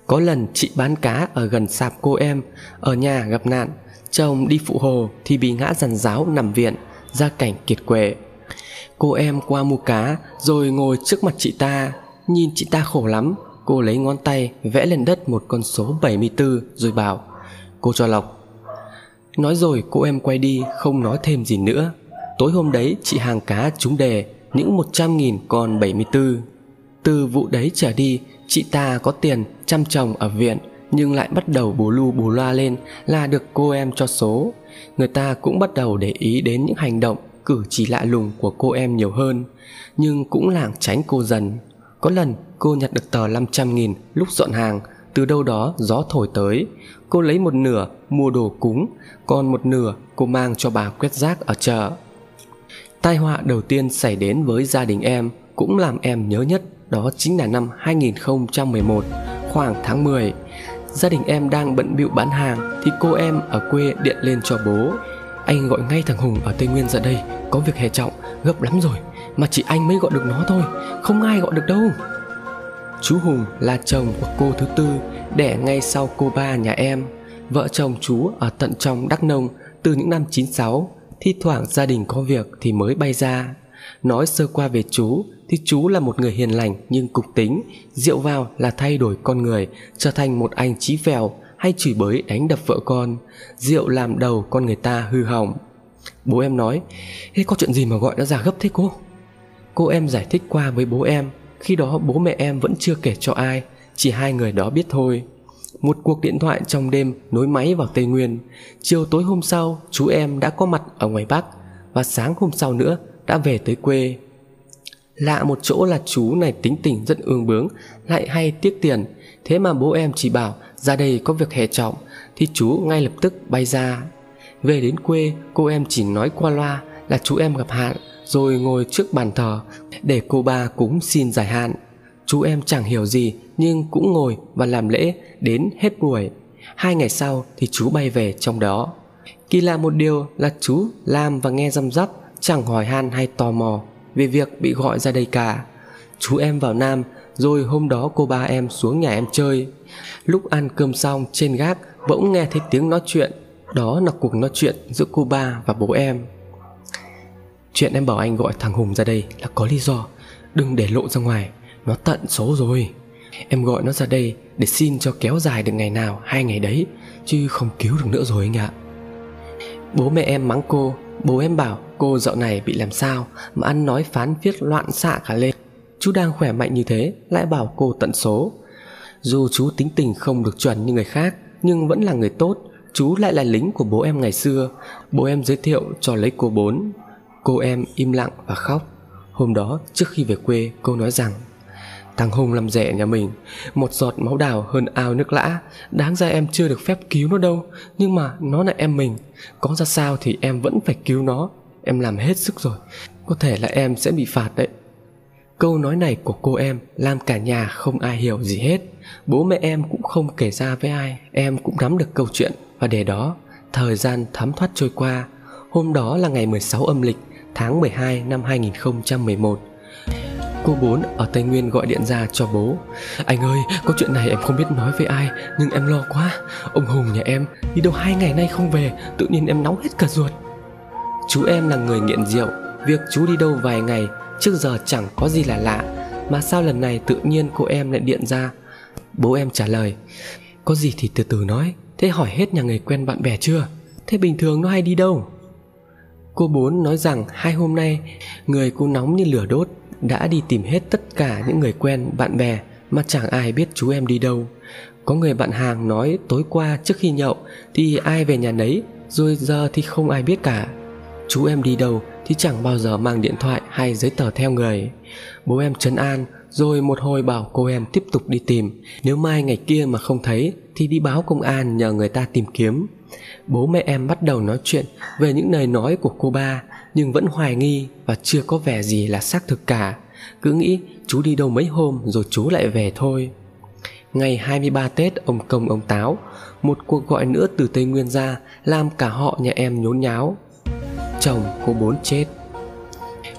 có lần chị bán cá ở gần sạp cô em, ở nhà gặp nạn. Chồng đi phụ hồ thì bị ngã giàn giáo nằm viện ra cảnh kiệt quệ. Cô em qua mua cá rồi ngồi trước mặt chị ta. Nhìn chị ta khổ lắm, cô lấy ngón tay vẽ lên đất một con số 74 rồi bảo, cô cho lọc. Nói rồi cô em quay đi, không nói thêm gì nữa. Tối hôm đấy, chị hàng cá trúng đề, những 100 nghìn còn 74 từ vụ đấy trở đi chị ta có tiền chăm chồng ở viện, nhưng lại bắt đầu bù lu bù loa lên là được cô em cho số. Người ta cũng bắt đầu để ý đến những hành động cử chỉ lạ lùng của cô em nhiều hơn, nhưng cũng lảng tránh cô dần. Có lần cô nhặt được tờ 500 nghìn lúc dọn hàng, từ đâu đó gió thổi tới. Cô lấy một nửa mua đồ cúng, còn một nửa cô mang cho bà quét rác ở chợ. Tai họa đầu tiên xảy đến với gia đình em cũng làm em nhớ nhất đó chính là năm 2011 khoảng tháng 10 gia đình em đang bận bịu bán hàng thì cô em ở quê điện lên cho bố. Anh gọi ngay thằng hùng ở tây nguyên ra đây, có việc hệ trọng, gấp lắm rồi, mà chỉ anh mới gọi được nó thôi, không ai gọi được đâu. Chú hùng là chồng của cô thứ tư, đẻ ngay sau cô ba nhà em. Vợ chồng chú ở tận trong đắk nông từ những năm 96 thi thoảng gia đình có việc thì mới bay ra. Nói sơ qua về chú thì chú là một người hiền lành nhưng cục tính, rượu vào là thay đổi con người, trở thành một anh chí phèo hay chửi bới đánh đập vợ con. Rượu làm đầu con người ta hư hỏng. Bố em nói thế có chuyện gì mà gọi nó ra gấp thế cô? Cô em giải thích qua với bố em, khi đó bố mẹ em vẫn chưa kể cho ai, chỉ hai người đó biết thôi. Một cuộc điện thoại trong đêm nối máy vào tây nguyên. Chiều tối hôm sau, chú em đã có mặt ở ngoài bắc và sáng hôm sau nữa đã về tới quê lạ một chỗ là chú này tính tình rất ương bướng, lại hay tiếc tiền. Thế mà bố em chỉ bảo, ra đây có việc hè trọng. Thì chú ngay lập tức bay ra. Về đến quê, cô em chỉ nói qua loa là chú em gặp hạn, rồi ngồi trước bàn thờ để cô ba cúng xin giải hạn. Chú em chẳng hiểu gì, nhưng cũng ngồi và làm lễ đến hết buổi. Hai ngày sau thì chú bay về trong đó. Kỳ lạ một điều là chú làm và nghe răm rắp, chẳng hỏi han hay tò mò về việc bị gọi ra đây cả. Chú em vào nam, rồi hôm đó cô ba em xuống nhà em chơi. Lúc ăn cơm xong, trên gác bỗng nghe thấy tiếng nói chuyện. Đó là cuộc nói chuyện giữa cô ba và bố em. Chuyện em bảo anh gọi thằng hùng ra đây là có lý do. Đừng để lộ ra ngoài, nó tận số rồi. Em gọi nó ra đây để xin cho kéo dài được ngày nào, hai ngày đấy, chứ không cứu được nữa rồi anh ạ. Bố mẹ em mắng cô bố em bảo, cô dạo này bị làm sao? Mà ăn nói phán viết loạn xạ cả lên. Chú đang khỏe mạnh như thế, lại bảo cô tận số. Dù chú tính tình không được chuẩn như người khác, nhưng vẫn là người tốt, chú lại là lính của bố em ngày xưa. Bố em giới thiệu cho lấy cô bốn. Cô em im lặng và khóc. Hôm đó, trước khi về quê, cô nói rằng, thằng hùng làm rẻ nhà mình, một giọt máu đào hơn ao nước lã. Đáng ra em chưa được phép cứu nó đâu, nhưng mà nó là em mình có ra sao thì em vẫn phải cứu nó. Em làm hết sức rồi. Có thể là em sẽ bị phạt đấy. Câu nói này của cô em làm cả nhà không ai hiểu gì hết. Bố mẹ em cũng không kể ra với ai. Em cũng nắm được câu chuyện. Và để đó, thời gian thấm thoát trôi qua. Hôm đó là ngày 16 âm lịch, tháng 12 năm 2011 Cô bốn ở Tây Nguyên gọi điện ra cho bố. Anh ơi, có chuyện này em không biết nói với ai, Nhưng em lo quá. Ông Hùng nhà em đi đâu hai ngày nay không về, Tự nhiên em nóng hết cả ruột. Chú em là người nghiện rượu, Việc chú đi đâu vài ngày, Trước giờ chẳng có gì là lạ. Mà sao lần này tự nhiên cô em lại điện ra? Bố em trả lời, Có gì thì từ từ nói, Thế hỏi hết nhà người quen bạn bè chưa? Thế bình thường nó hay đi đâu? Cô bốn nói rằng hai hôm nay, Người cô nóng như lửa đốt. Đã đi tìm hết tất cả những người quen, bạn bè Mà chẳng ai biết chú em đi đâu. Có người bạn hàng nói tối qua trước khi nhậu Thì ai về nhà nấy, Rồi giờ thì không ai biết cả. Chú em đi đâu thì chẳng bao giờ mang điện thoại hay giấy tờ theo người. Bố em trấn an, rồi một hồi bảo cô em tiếp tục đi tìm. Nếu mai ngày kia mà không thấy Thì đi báo công an nhờ người ta tìm kiếm. Bố mẹ em bắt đầu nói chuyện Về những lời nói của cô ba. Nhưng vẫn hoài nghi Và chưa có vẻ gì là xác thực cả. Cứ nghĩ chú đi đâu mấy hôm Rồi chú lại về thôi. Ngày 23 Tết ông Công ông Táo Một cuộc gọi nữa từ Tây Nguyên ra Làm cả họ nhà em nhốn nháo. Chồng cô bốn chết.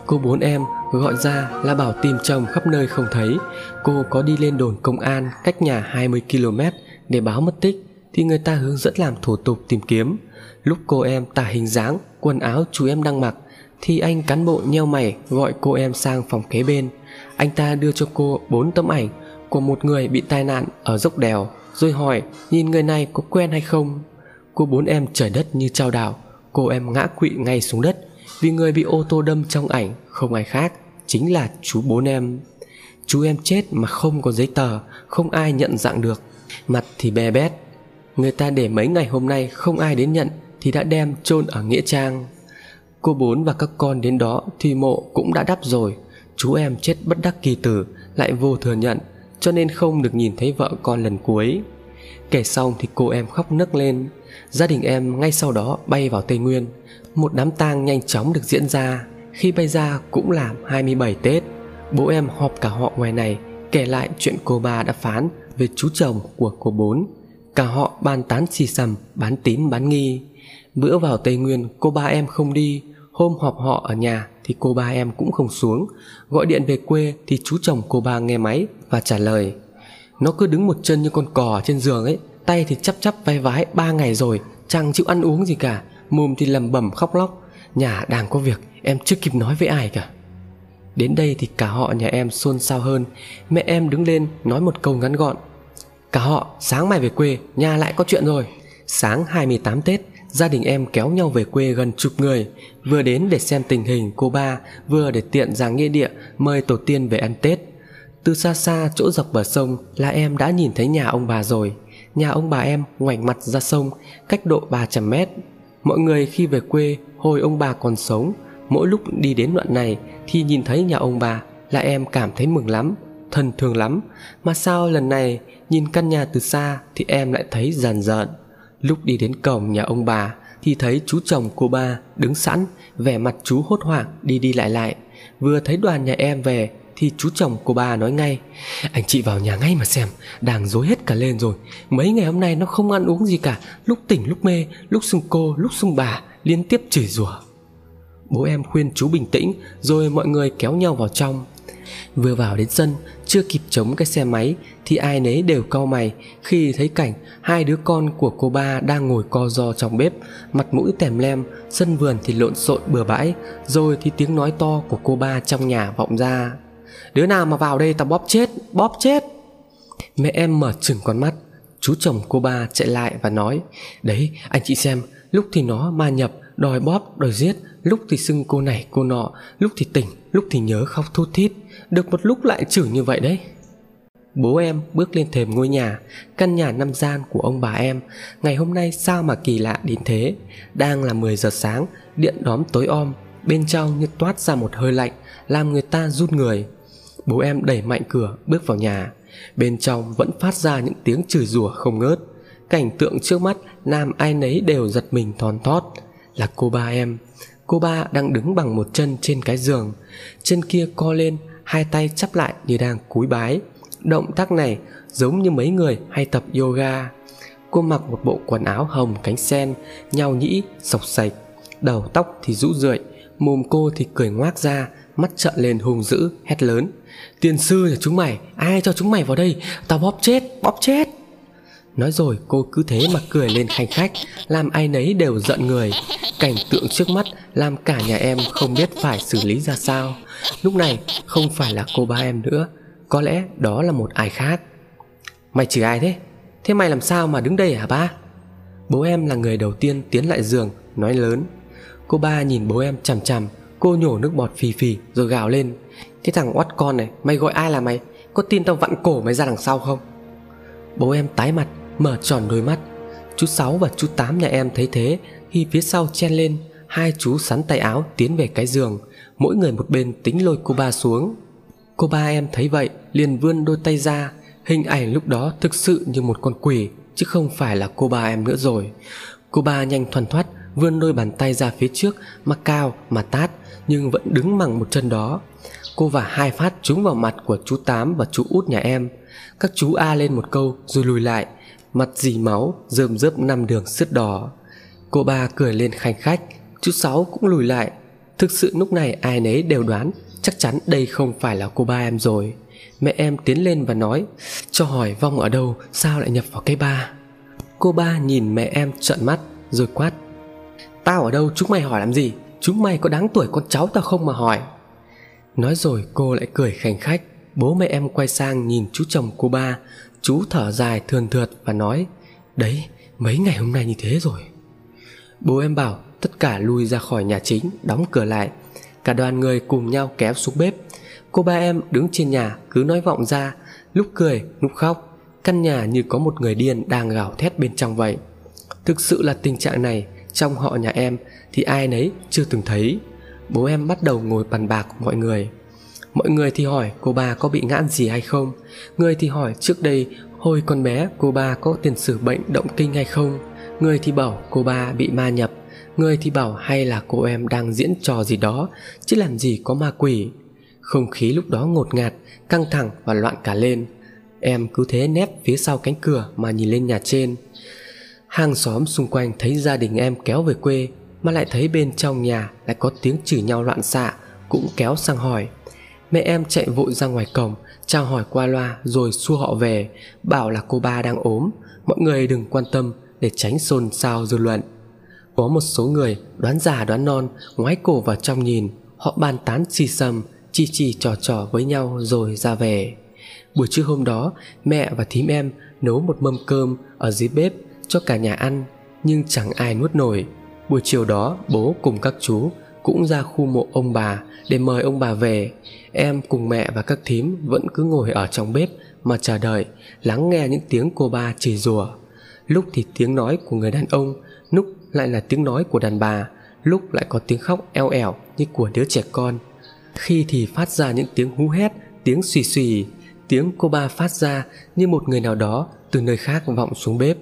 Cô bốn em gọi ra là bảo tìm chồng khắp nơi không thấy. Cô có đi lên đồn công an cách nhà 20 km để báo mất tích Thì người ta hướng dẫn làm thủ tục tìm kiếm. Lúc cô em tả hình dáng, quần áo chú em đang mặc thì anh cán bộ nheo mày gọi cô em sang phòng kế bên. Anh ta đưa cho cô bốn tấm ảnh của một người bị tai nạn ở dốc đèo, Rồi hỏi nhìn người này có quen hay không. Cô bốn em trời đất như trao đảo, Cô em ngã quỵ ngay xuống đất Vì người bị ô tô đâm trong ảnh không ai khác Chính là chú bốn em. Chú em chết mà không có giấy tờ, Không ai nhận dạng được. Mặt thì bè bét. Người ta để mấy ngày hôm nay không ai đến nhận Thì đã đem chôn ở Nghĩa Trang. Cô bốn và các con đến đó Thì mộ cũng đã đắp rồi. Chú em chết bất đắc kỳ tử, Lại vô thừa nhận, Cho nên không được nhìn thấy vợ con lần cuối. Kể xong thì cô em khóc nấc lên. Gia đình em ngay sau đó bay vào Tây Nguyên. Một đám tang nhanh chóng được diễn ra. Khi bay ra cũng là 27 Tết. Bố em họp cả họ ngoài này, Kể lại chuyện cô ba đã phán Về chú chồng của cô bốn. Cả họ bàn tán xì xầm, Bán tín, bán nghi. Bữa vào Tây Nguyên, cô ba em không đi Hôm họp họ ở nhà thì cô ba em cũng không xuống. Gọi điện về quê thì chú chồng cô ba nghe máy Và trả lời. Nó cứ đứng một chân như con cò trên giường ấy, Tay thì chắp chắp vai vái, ba ngày rồi Chẳng chịu ăn uống gì cả? Mồm thì lầm bẩm khóc lóc, Nhà đang có việc, em chưa kịp nói với ai cả. Đến đây thì cả họ nhà em xôn xao hơn. Mẹ em đứng lên nói một câu ngắn gọn, Cả họ, sáng mai về quê, Nhà lại có chuyện rồi. Sáng 28 Tết Gia đình em kéo nhau về quê gần chục người, Vừa đến để xem tình hình cô ba, Vừa để tiện ra nghĩa địa, Mời tổ tiên về ăn Tết. Từ xa xa, chỗ dọc bờ sông Là em đã nhìn thấy nhà ông bà rồi. Nhà ông bà em ngoảnh mặt ra sông, Cách độ 300 mét. Mọi người khi về quê Hồi ông bà còn sống, Mỗi lúc đi đến đoạn này Thì nhìn thấy nhà ông bà Là em cảm thấy mừng lắm, Thân thương lắm. Mà sao lần này Nhìn căn nhà từ xa Thì em lại thấy dần dần Lúc đi đến cổng nhà ông bà Thì thấy chú chồng cô ba đứng sẵn, Vẻ mặt chú hốt hoảng, đi đi lại lại. Vừa thấy đoàn nhà em về Thì chú chồng cô ba nói ngay, Anh chị vào nhà ngay mà xem, Đang dối hết cả lên rồi. Mấy ngày hôm nay nó không ăn uống gì cả, Lúc tỉnh lúc mê, Lúc xưng cô, lúc xưng bà, Liên tiếp chửi rủa. Bố em khuyên chú bình tĩnh, Rồi mọi người kéo nhau vào trong. Vừa vào đến sân, Chưa kịp chống cái xe máy, Thì ai nấy đều cau mày Khi thấy cảnh hai đứa con của cô ba Đang ngồi co ro trong bếp, Mặt mũi tèm lem, Sân vườn thì lộn xộn bừa bãi, Rồi thì tiếng nói to của cô ba trong nhà vọng ra. Đứa nào mà vào đây tao bóp chết Bóp chết! Mẹ em mở chừng con mắt, Chú chồng cô ba chạy lại và nói, Đấy, anh chị xem, Lúc thì nó ma nhập, Đòi bóp, đòi giết, Lúc thì xưng cô này cô nọ, Lúc thì tỉnh, Lúc thì nhớ khóc thút thít. Được một lúc lại chửi như vậy đấy. Bố em bước lên thềm ngôi nhà, Căn nhà năm gian của ông bà em. Ngày hôm nay sao mà kỳ lạ đến thế? Đang là 10 giờ sáng, Điện đóm tối om. Bên trong như toát ra một hơi lạnh, Làm người ta rút người. Bố em đẩy mạnh cửa, bước vào nhà. Bên trong vẫn phát ra những tiếng chửi rủa không ngớt. Cảnh tượng trước mắt, Nam ai nấy đều giật mình thon thót. Là cô ba em. Cô ba đang đứng bằng một chân trên cái giường. Chân kia co lên Hai tay chắp lại như đang cúi bái. Động tác này giống như mấy người hay tập yoga. Cô mặc một bộ quần áo hồng cánh sen Nhau nhĩ, sọc sạch. Đầu tóc thì rũ rượi Mồm cô thì cười ngoác ra Mắt trợn lên hùng dữ, hét lớn. Tiền sư nhà chúng mày, ai cho chúng mày vào đây? Tao bóp chết, bóp chết! Nói rồi, cô cứ thế mà cười lên khanh khách, Làm ai nấy đều giận người. Cảnh tượng trước mắt Làm cả nhà em không biết phải xử lý ra sao. Lúc này, không phải là cô ba em nữa, Có lẽ đó là một ai khác. Mày chửi ai thế? Thế mày làm sao mà đứng đây hả ba? Bố em là người đầu tiên tiến lại giường, Nói lớn. Cô ba nhìn bố em chằm chằm, Cô nhổ nước bọt phì phì rồi gào lên. Cái thằng oắt con này, Mày gọi ai là mày? Có tin tao vặn cổ mày ra đằng sau không? Bố em tái mặt Mở tròn đôi mắt. Chú Sáu và chú Tám nhà em thấy thế Thì phía sau chen lên, Hai chú sắn tay áo tiến về cái giường. Mỗi người một bên tính lôi cô ba xuống. Cô ba em thấy vậy, liền vươn đôi tay ra. Hình ảnh lúc đó thực sự như một con quỷ, Chứ không phải là cô ba em nữa rồi. Cô ba nhanh thoăn thoắt, Vươn đôi bàn tay ra phía trước, Mà cao, mà tát, Nhưng vẫn đứng bằng một chân đó. Cô và hai phát trúng vào mặt của chú Tám và chú út nhà em. Các chú A lên một câu, rồi lùi lại. Mặt dì máu, Rơm rớp năm đường sứt đỏ. Cô ba cười lên khanh khách, Chú Sáu cũng lùi lại. Thực sự lúc này ai nấy đều đoán chắc chắn đây không phải là cô ba em rồi. Mẹ em tiến lên và nói, cho hỏi vong ở đâu, sao lại nhập vào cây ba? Cô ba nhìn mẹ em trợn mắt, rồi quát, tao ở đâu, chúng mày hỏi làm gì? Chúng mày có đáng tuổi con cháu tao không mà hỏi? Nói rồi cô lại cười khành khách. Bố mẹ em quay sang nhìn chú chồng cô ba chú thở dài thườn thượt và nói, đấy, mấy ngày hôm nay như thế rồi. Bố em bảo, tất cả lui ra khỏi nhà chính, đóng cửa lại. Cả đoàn người cùng nhau kéo xuống bếp. Cô ba em đứng trên nhà, cứ nói vọng ra, lúc cười, lúc khóc. Căn nhà như có một người điên đang gào thét bên trong vậy. Thực sự là tình trạng này, trong họ nhà em, thì ai nấy chưa từng thấy. Bố em bắt đầu ngồi bàn bạc mọi người mọi người thì hỏi cô ba có bị ngãn gì hay không? Người thì hỏi trước đây, hồi con bé, cô ba có tiền sử bệnh động kinh hay không? Người thì bảo, cô ba bị ma nhập. Người thì bảo, hay là cô em đang diễn trò gì đó, chứ làm gì có ma quỷ? Không khí lúc đó ngột ngạt, căng thẳng và loạn cả lên. Em cứ thế nép phía sau cánh cửa mà nhìn lên nhà trên. Hàng xóm xung quanh thấy gia đình em kéo về quê, mà lại thấy bên trong nhà lại có tiếng chửi nhau loạn xạ, cũng kéo sang hỏi mẹ em chạy vội ra ngoài cổng, chào hỏi qua loa rồi xua họ về, bảo là cô ba đang ốm. Mọi người đừng quan tâm, để tránh xôn xao dư luận. Có một số người, đoán già đoán non, ngoái cổ vào trong nhìn. Họ bàn tán xì xầm, chi chi trò trò với nhau rồi ra về. Buổi trưa hôm đó, mẹ và thím em nấu một mâm cơm ở dưới bếp cho cả nhà ăn, nhưng chẳng ai nuốt nổi. Buổi chiều đó, bố cùng các chú cũng ra khu mộ ông bà để mời ông bà về. Em cùng mẹ và các thím vẫn cứ ngồi ở trong bếp mà chờ đợi, lắng nghe những tiếng cô ba chỉ rủa. Lúc thì tiếng nói của người đàn ông, lúc lại là tiếng nói của đàn bà, lúc lại có tiếng khóc eo ẻo như của đứa trẻ con. Khi thì phát ra những tiếng hú hét, tiếng xì xì, tiếng cô ba phát ra như một người nào đó từ nơi khác vọng xuống bếp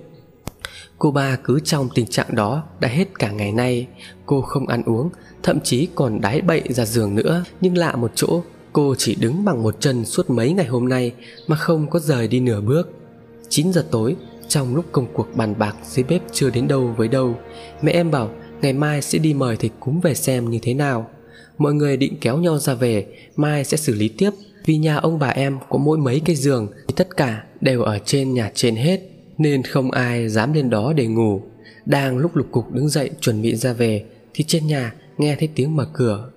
cô ba cứ trong tình trạng đó đã hết cả ngày nay. Cô không ăn uống, thậm chí còn đái bậy ra giường nữa. Nhưng lạ một chỗ, cô chỉ đứng bằng một chân suốt mấy ngày hôm nay mà không có rời đi nửa bước. 9 giờ tối, trong lúc công cuộc bàn bạc dưới bếp chưa đến đâu với đâu, mẹ em bảo ngày mai sẽ đi mời thầy cúng về xem như thế nào. Mọi người định kéo nhau ra về, mai sẽ xử lý tiếp. Vì nhà ông bà em có mỗi mấy cái giường thì tất cả đều ở trên nhà trên hết nên không ai dám lên đó để ngủ. Đang lúc lục cục đứng dậy chuẩn bị ra về, thì trên nhà nghe thấy tiếng mở cửa.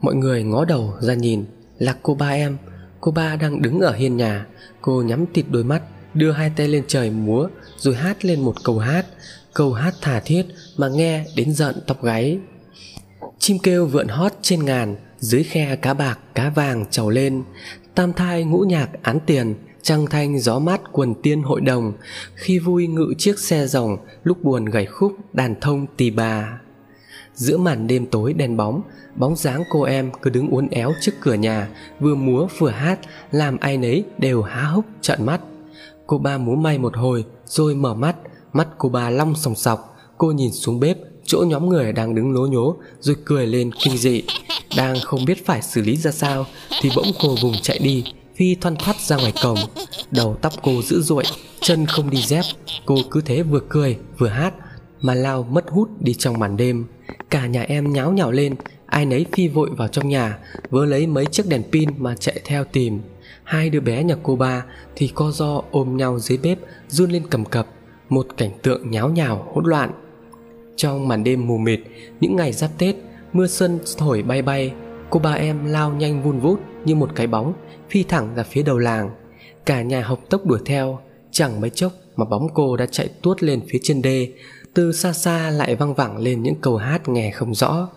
Mọi người ngó đầu ra nhìn, là cô ba em. Cô ba đang đứng ở hiên nhà. Cô nhắm tịt đôi mắt, đưa hai tay lên trời múa, rồi hát lên một câu hát. Câu hát thả thiết mà nghe đến giận tóc gáy. Chim kêu vượn hót trên ngàn, dưới khe cá bạc, cá vàng trầu lên. Tam thai ngũ nhạc án tiền trăng thanh, gió mát, quần tiên hội đồng. Khi vui ngự chiếc xe rồng, lúc buồn gảy khúc, đàn thông tỳ bà. Giữa màn đêm tối đèn bóng bóng dáng cô em cứ đứng uốn éo trước cửa nhà, vừa múa vừa hát, làm ai nấy đều há hốc trợn mắt. Cô ba múa may một hồi, rồi mở mắt mắt cô ba long sòng sọc. Cô nhìn xuống bếp, chỗ nhóm người đang đứng lố nhố, rồi cười lên kinh dị. Đang không biết phải xử lý ra sao, thì bỗng cô vùng chạy đi phi thoăn thoắt ra ngoài cổng, đầu tóc cô dữ dội, chân không đi dép. Cô cứ thế vừa cười, vừa hát, mà lao mất hút đi trong màn đêm. Cả nhà em nháo nhào lên, ai nấy phi vội vào trong nhà, vớ lấy mấy chiếc đèn pin mà chạy theo tìm. Hai đứa bé nhà cô ba thì co do ôm nhau dưới bếp, run lên cầm cập, một cảnh tượng nháo nhào, hỗn loạn. Trong màn đêm mù mịt, những ngày giáp tết, mưa xuân thổi bay bay, cô ba em lao nhanh vun vút như một cái bóng phi thẳng ra phía đầu làng. Cả nhà học tốc đuổi theo, chẳng mấy chốc mà bóng cô đã chạy tuốt lên phía trên đê, từ xa xa lại văng vẳng lên những câu hát nghe không rõ.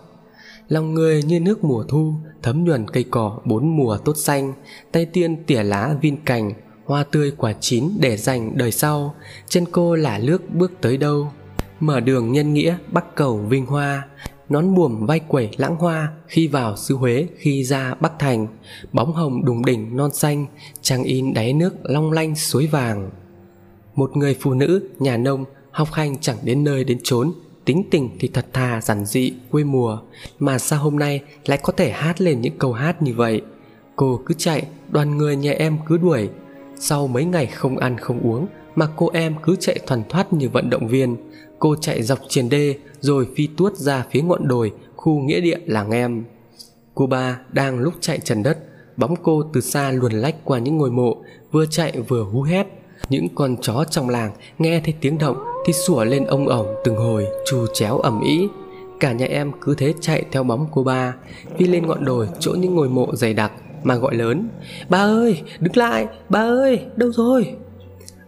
Lòng người như nước mùa thu, thấm nhuần cây cỏ bốn mùa tốt xanh, tay tiên tỉa lá vin cành, hoa tươi quả chín để dành đời sau, chân cô là nước bước tới đâu. Mở đường nhân nghĩa bắc cầu vinh hoa nón buồm vai quẩy lãng hoa khi vào xứ huế, khi ra bắc thành, bóng hồng đùng đỉnh non xanh, trang in đáy nước long lanh suối vàng. Một người phụ nữ, nhà nông, học hành chẳng đến nơi đến chốn, tính tình thì thật thà giản dị, quê mùa, mà sao hôm nay lại có thể hát lên những câu hát như vậy? Cô cứ chạy, đoàn người nhà em cứ đuổi. Sau mấy ngày không ăn không uống mà cô em cứ chạy thoăn thoắt như vận động viên cô chạy dọc triền đê, rồi phi tuốt ra phía ngọn đồi, khu nghĩa địa làng em. Cô ba đang lúc chạy trần đất, Bóng cô từ xa luồn lách qua những ngôi mộ, Vừa chạy vừa hú hét. Những con chó trong làng nghe thấy tiếng động Thì sủa lên ông ổng từng hồi, chu chéo ẩm ý Cả nhà em cứ thế chạy theo bóng cô ba Đi lên ngọn đồi chỗ những ngôi mộ dày đặc Mà gọi lớn. Ba ơi, đứng lại, Ba ơi, đâu rồi?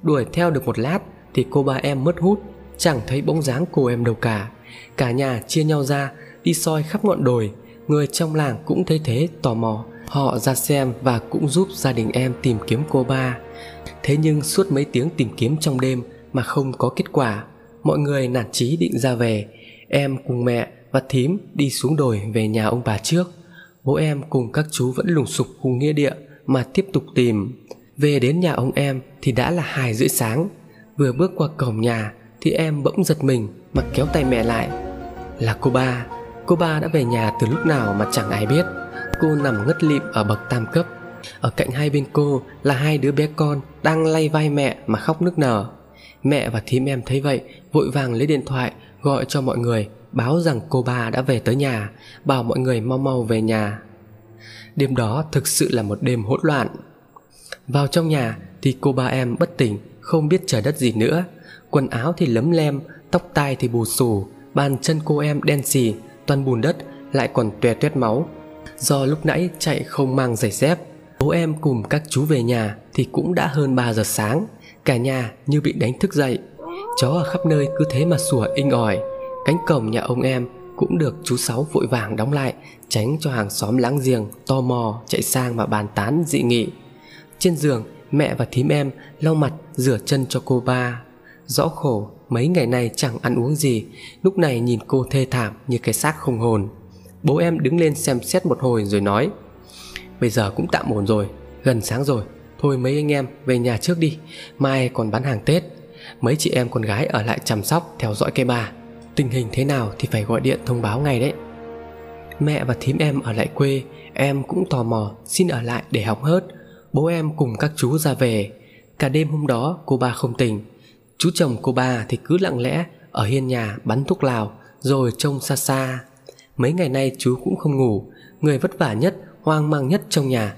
Đuổi theo được một lát Thì cô ba em mất hút. Chẳng thấy bóng dáng cô em đâu cả. Cả nhà chia nhau ra, Đi soi khắp ngọn đồi. Người trong làng cũng thấy thế, tò mò. Họ ra xem và cũng giúp gia đình em tìm kiếm cô ba. Thế nhưng suốt mấy tiếng tìm kiếm trong đêm Mà không có kết quả, Mọi người nản chí định ra về. Em cùng mẹ và thím đi xuống đồi về nhà ông bà trước. Bố em cùng các chú vẫn lùng sục khu nghĩa địa Mà tiếp tục tìm. Về đến nhà ông em thì đã là hai rưỡi sáng. Vừa bước qua cổng nhà thì em bỗng giật mình mà kéo tay mẹ lại. Là cô ba Cô ba đã về nhà từ lúc nào mà chẳng ai biết. Cô nằm ngất lịm ở bậc tam cấp. Ở cạnh hai bên cô là hai đứa bé con Đang lay vai mẹ mà khóc nức nở. Mẹ và thím em thấy vậy, Vội vàng lấy điện thoại, Gọi cho mọi người, Báo rằng cô ba đã về tới nhà, Bảo mọi người mau mau về nhà. Đêm đó thực sự là một đêm hỗn loạn. Vào trong nhà Thì cô ba em bất tỉnh, Không biết trời đất gì nữa. Quần áo thì lấm lem, Tóc tai thì bù xù, Bàn chân cô em đen xì, Toàn bùn đất, Lại còn tuè tuét máu. Do lúc nãy chạy không mang giày dép, Bố em cùng các chú về nhà Thì cũng đã hơn 3 giờ sáng. Cả nhà như bị đánh thức dậy. Chó ở khắp nơi cứ thế mà sủa inh ỏi. Cánh cổng nhà ông em Cũng được chú Sáu vội vàng đóng lại, Tránh cho hàng xóm láng giềng To mò chạy sang mà bàn tán dị nghị. Trên giường, mẹ và thím em lau mặt rửa chân cho cô ba. Rõ khổ, mấy ngày nay chẳng ăn uống gì, Lúc này nhìn cô thê thảm như cái xác không hồn. Bố em đứng lên xem xét một hồi rồi nói, Bây giờ cũng tạm ổn rồi, Gần sáng rồi, Thôi mấy anh em về nhà trước đi, Mai còn bán hàng Tết. Mấy chị em con gái ở lại chăm sóc, theo dõi cây bà. Tình hình thế nào thì phải gọi điện thông báo ngay đấy. Mẹ và thím em ở lại quê, Em cũng tò mò xin ở lại để học hớt. Bố em cùng các chú ra về. Cả đêm hôm đó, cô ba không tỉnh. Chú chồng cô ba thì cứ lặng lẽ Ở hiên nhà bắn thuốc lào Rồi trông xa xa. Mấy ngày nay chú cũng không ngủ Người vất vả nhất, hoang mang nhất trong nhà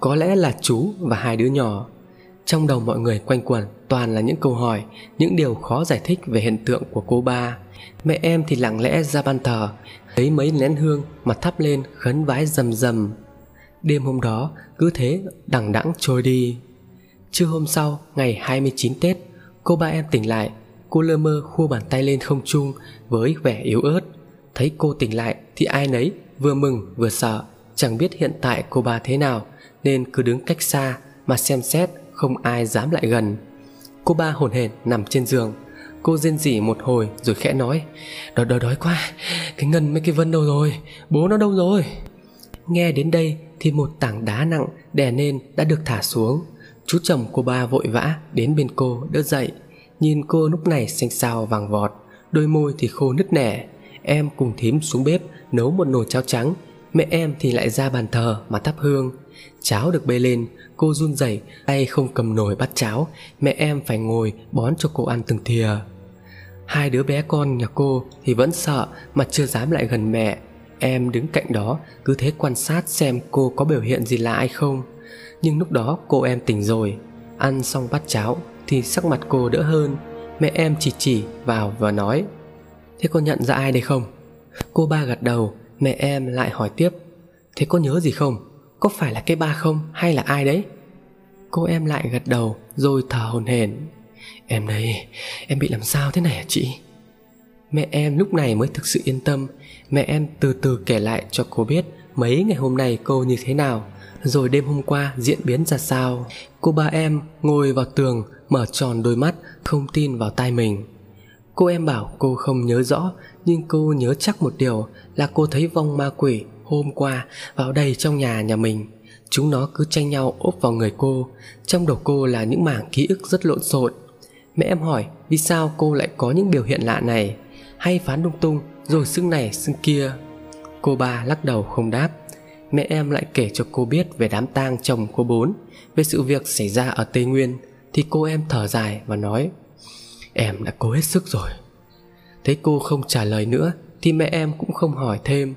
Có lẽ là chú và hai đứa nhỏ. Trong đầu mọi người quanh quẩn Toàn là những câu hỏi Những điều khó giải thích về hiện tượng của cô ba. Mẹ em thì lặng lẽ ra ban thờ Lấy mấy nén hương mà thắp lên khấn vái rầm rầm. Đêm hôm đó cứ thế đằng đẵng trôi đi. Trưa hôm sau ngày 29 Tết Cô ba em tỉnh lại, Cô lơ mơ khua bàn tay lên không trung Với vẻ yếu ớt. Thấy cô tỉnh lại thì ai nấy vừa mừng vừa sợ, Chẳng biết hiện tại cô ba thế nào, Nên cứ đứng cách xa Mà xem xét không ai dám lại gần. Cô ba hồn hển nằm trên giường. Cô rên rỉ một hồi rồi khẽ nói, Đói đói đói quá, Cái Ngân mấy cái Vân đâu rồi? Bố nó đâu rồi? Nghe đến đây thì một tảng đá nặng đè nên đã được thả xuống. Chú chồng cô ba vội vã đến bên cô, đỡ dậy. Nhìn cô lúc này xanh xao vàng vọt, Đôi môi thì khô nứt nẻ. Em cùng thím xuống bếp, nấu một nồi cháo trắng. Mẹ em thì lại ra bàn thờ mà thắp hương. Cháo được bê lên, Cô run rẩy, tay không cầm nồi bắt cháo. Mẹ em phải ngồi bón cho cô ăn từng thìa. Hai đứa bé con nhà cô thì vẫn sợ mà chưa dám lại gần mẹ. Em đứng cạnh đó, cứ thế quan sát xem cô có biểu hiện gì lạ hay không. Nhưng lúc đó cô em tỉnh rồi Ăn xong bát cháo thì sắc mặt cô đỡ hơn Mẹ em chỉ chỉ vào và nói Thế cô nhận ra ai đây không? Cô ba gật đầu Mẹ em lại hỏi tiếp Thế con nhớ gì không? Có phải là cái ba không hay là ai đấy? Cô em lại gật đầu rồi thở hồn hển Em đây, em bị làm sao thế này hả chị? Mẹ em lúc này mới thực sự yên tâm Mẹ em từ từ kể lại cho cô biết Mấy ngày hôm nay cô như thế nào rồi đêm hôm qua diễn biến ra sao? Cô ba em ngồi vào tường, Mở tròn đôi mắt, Không tin vào tai mình. Cô em bảo cô không nhớ rõ, Nhưng cô nhớ chắc một điều Là cô thấy vong ma quỷ hôm qua Vào đây trong nhà nhà mình. Chúng nó cứ tranh nhau ốp vào người cô, Trong đầu cô là những mảng ký ức rất lộn xộn. Mẹ em hỏi, vì sao cô lại có những biểu hiện lạ này? Hay phán lung tung, rồi xưng này, xưng kia? Cô ba lắc đầu không đáp. Mẹ em lại kể cho cô biết về đám tang chồng cô bốn, Về sự việc xảy ra ở Tây Nguyên Thì cô em thở dài và nói, Em đã cố hết sức rồi Thấy cô không trả lời nữa, Thì mẹ em cũng không hỏi thêm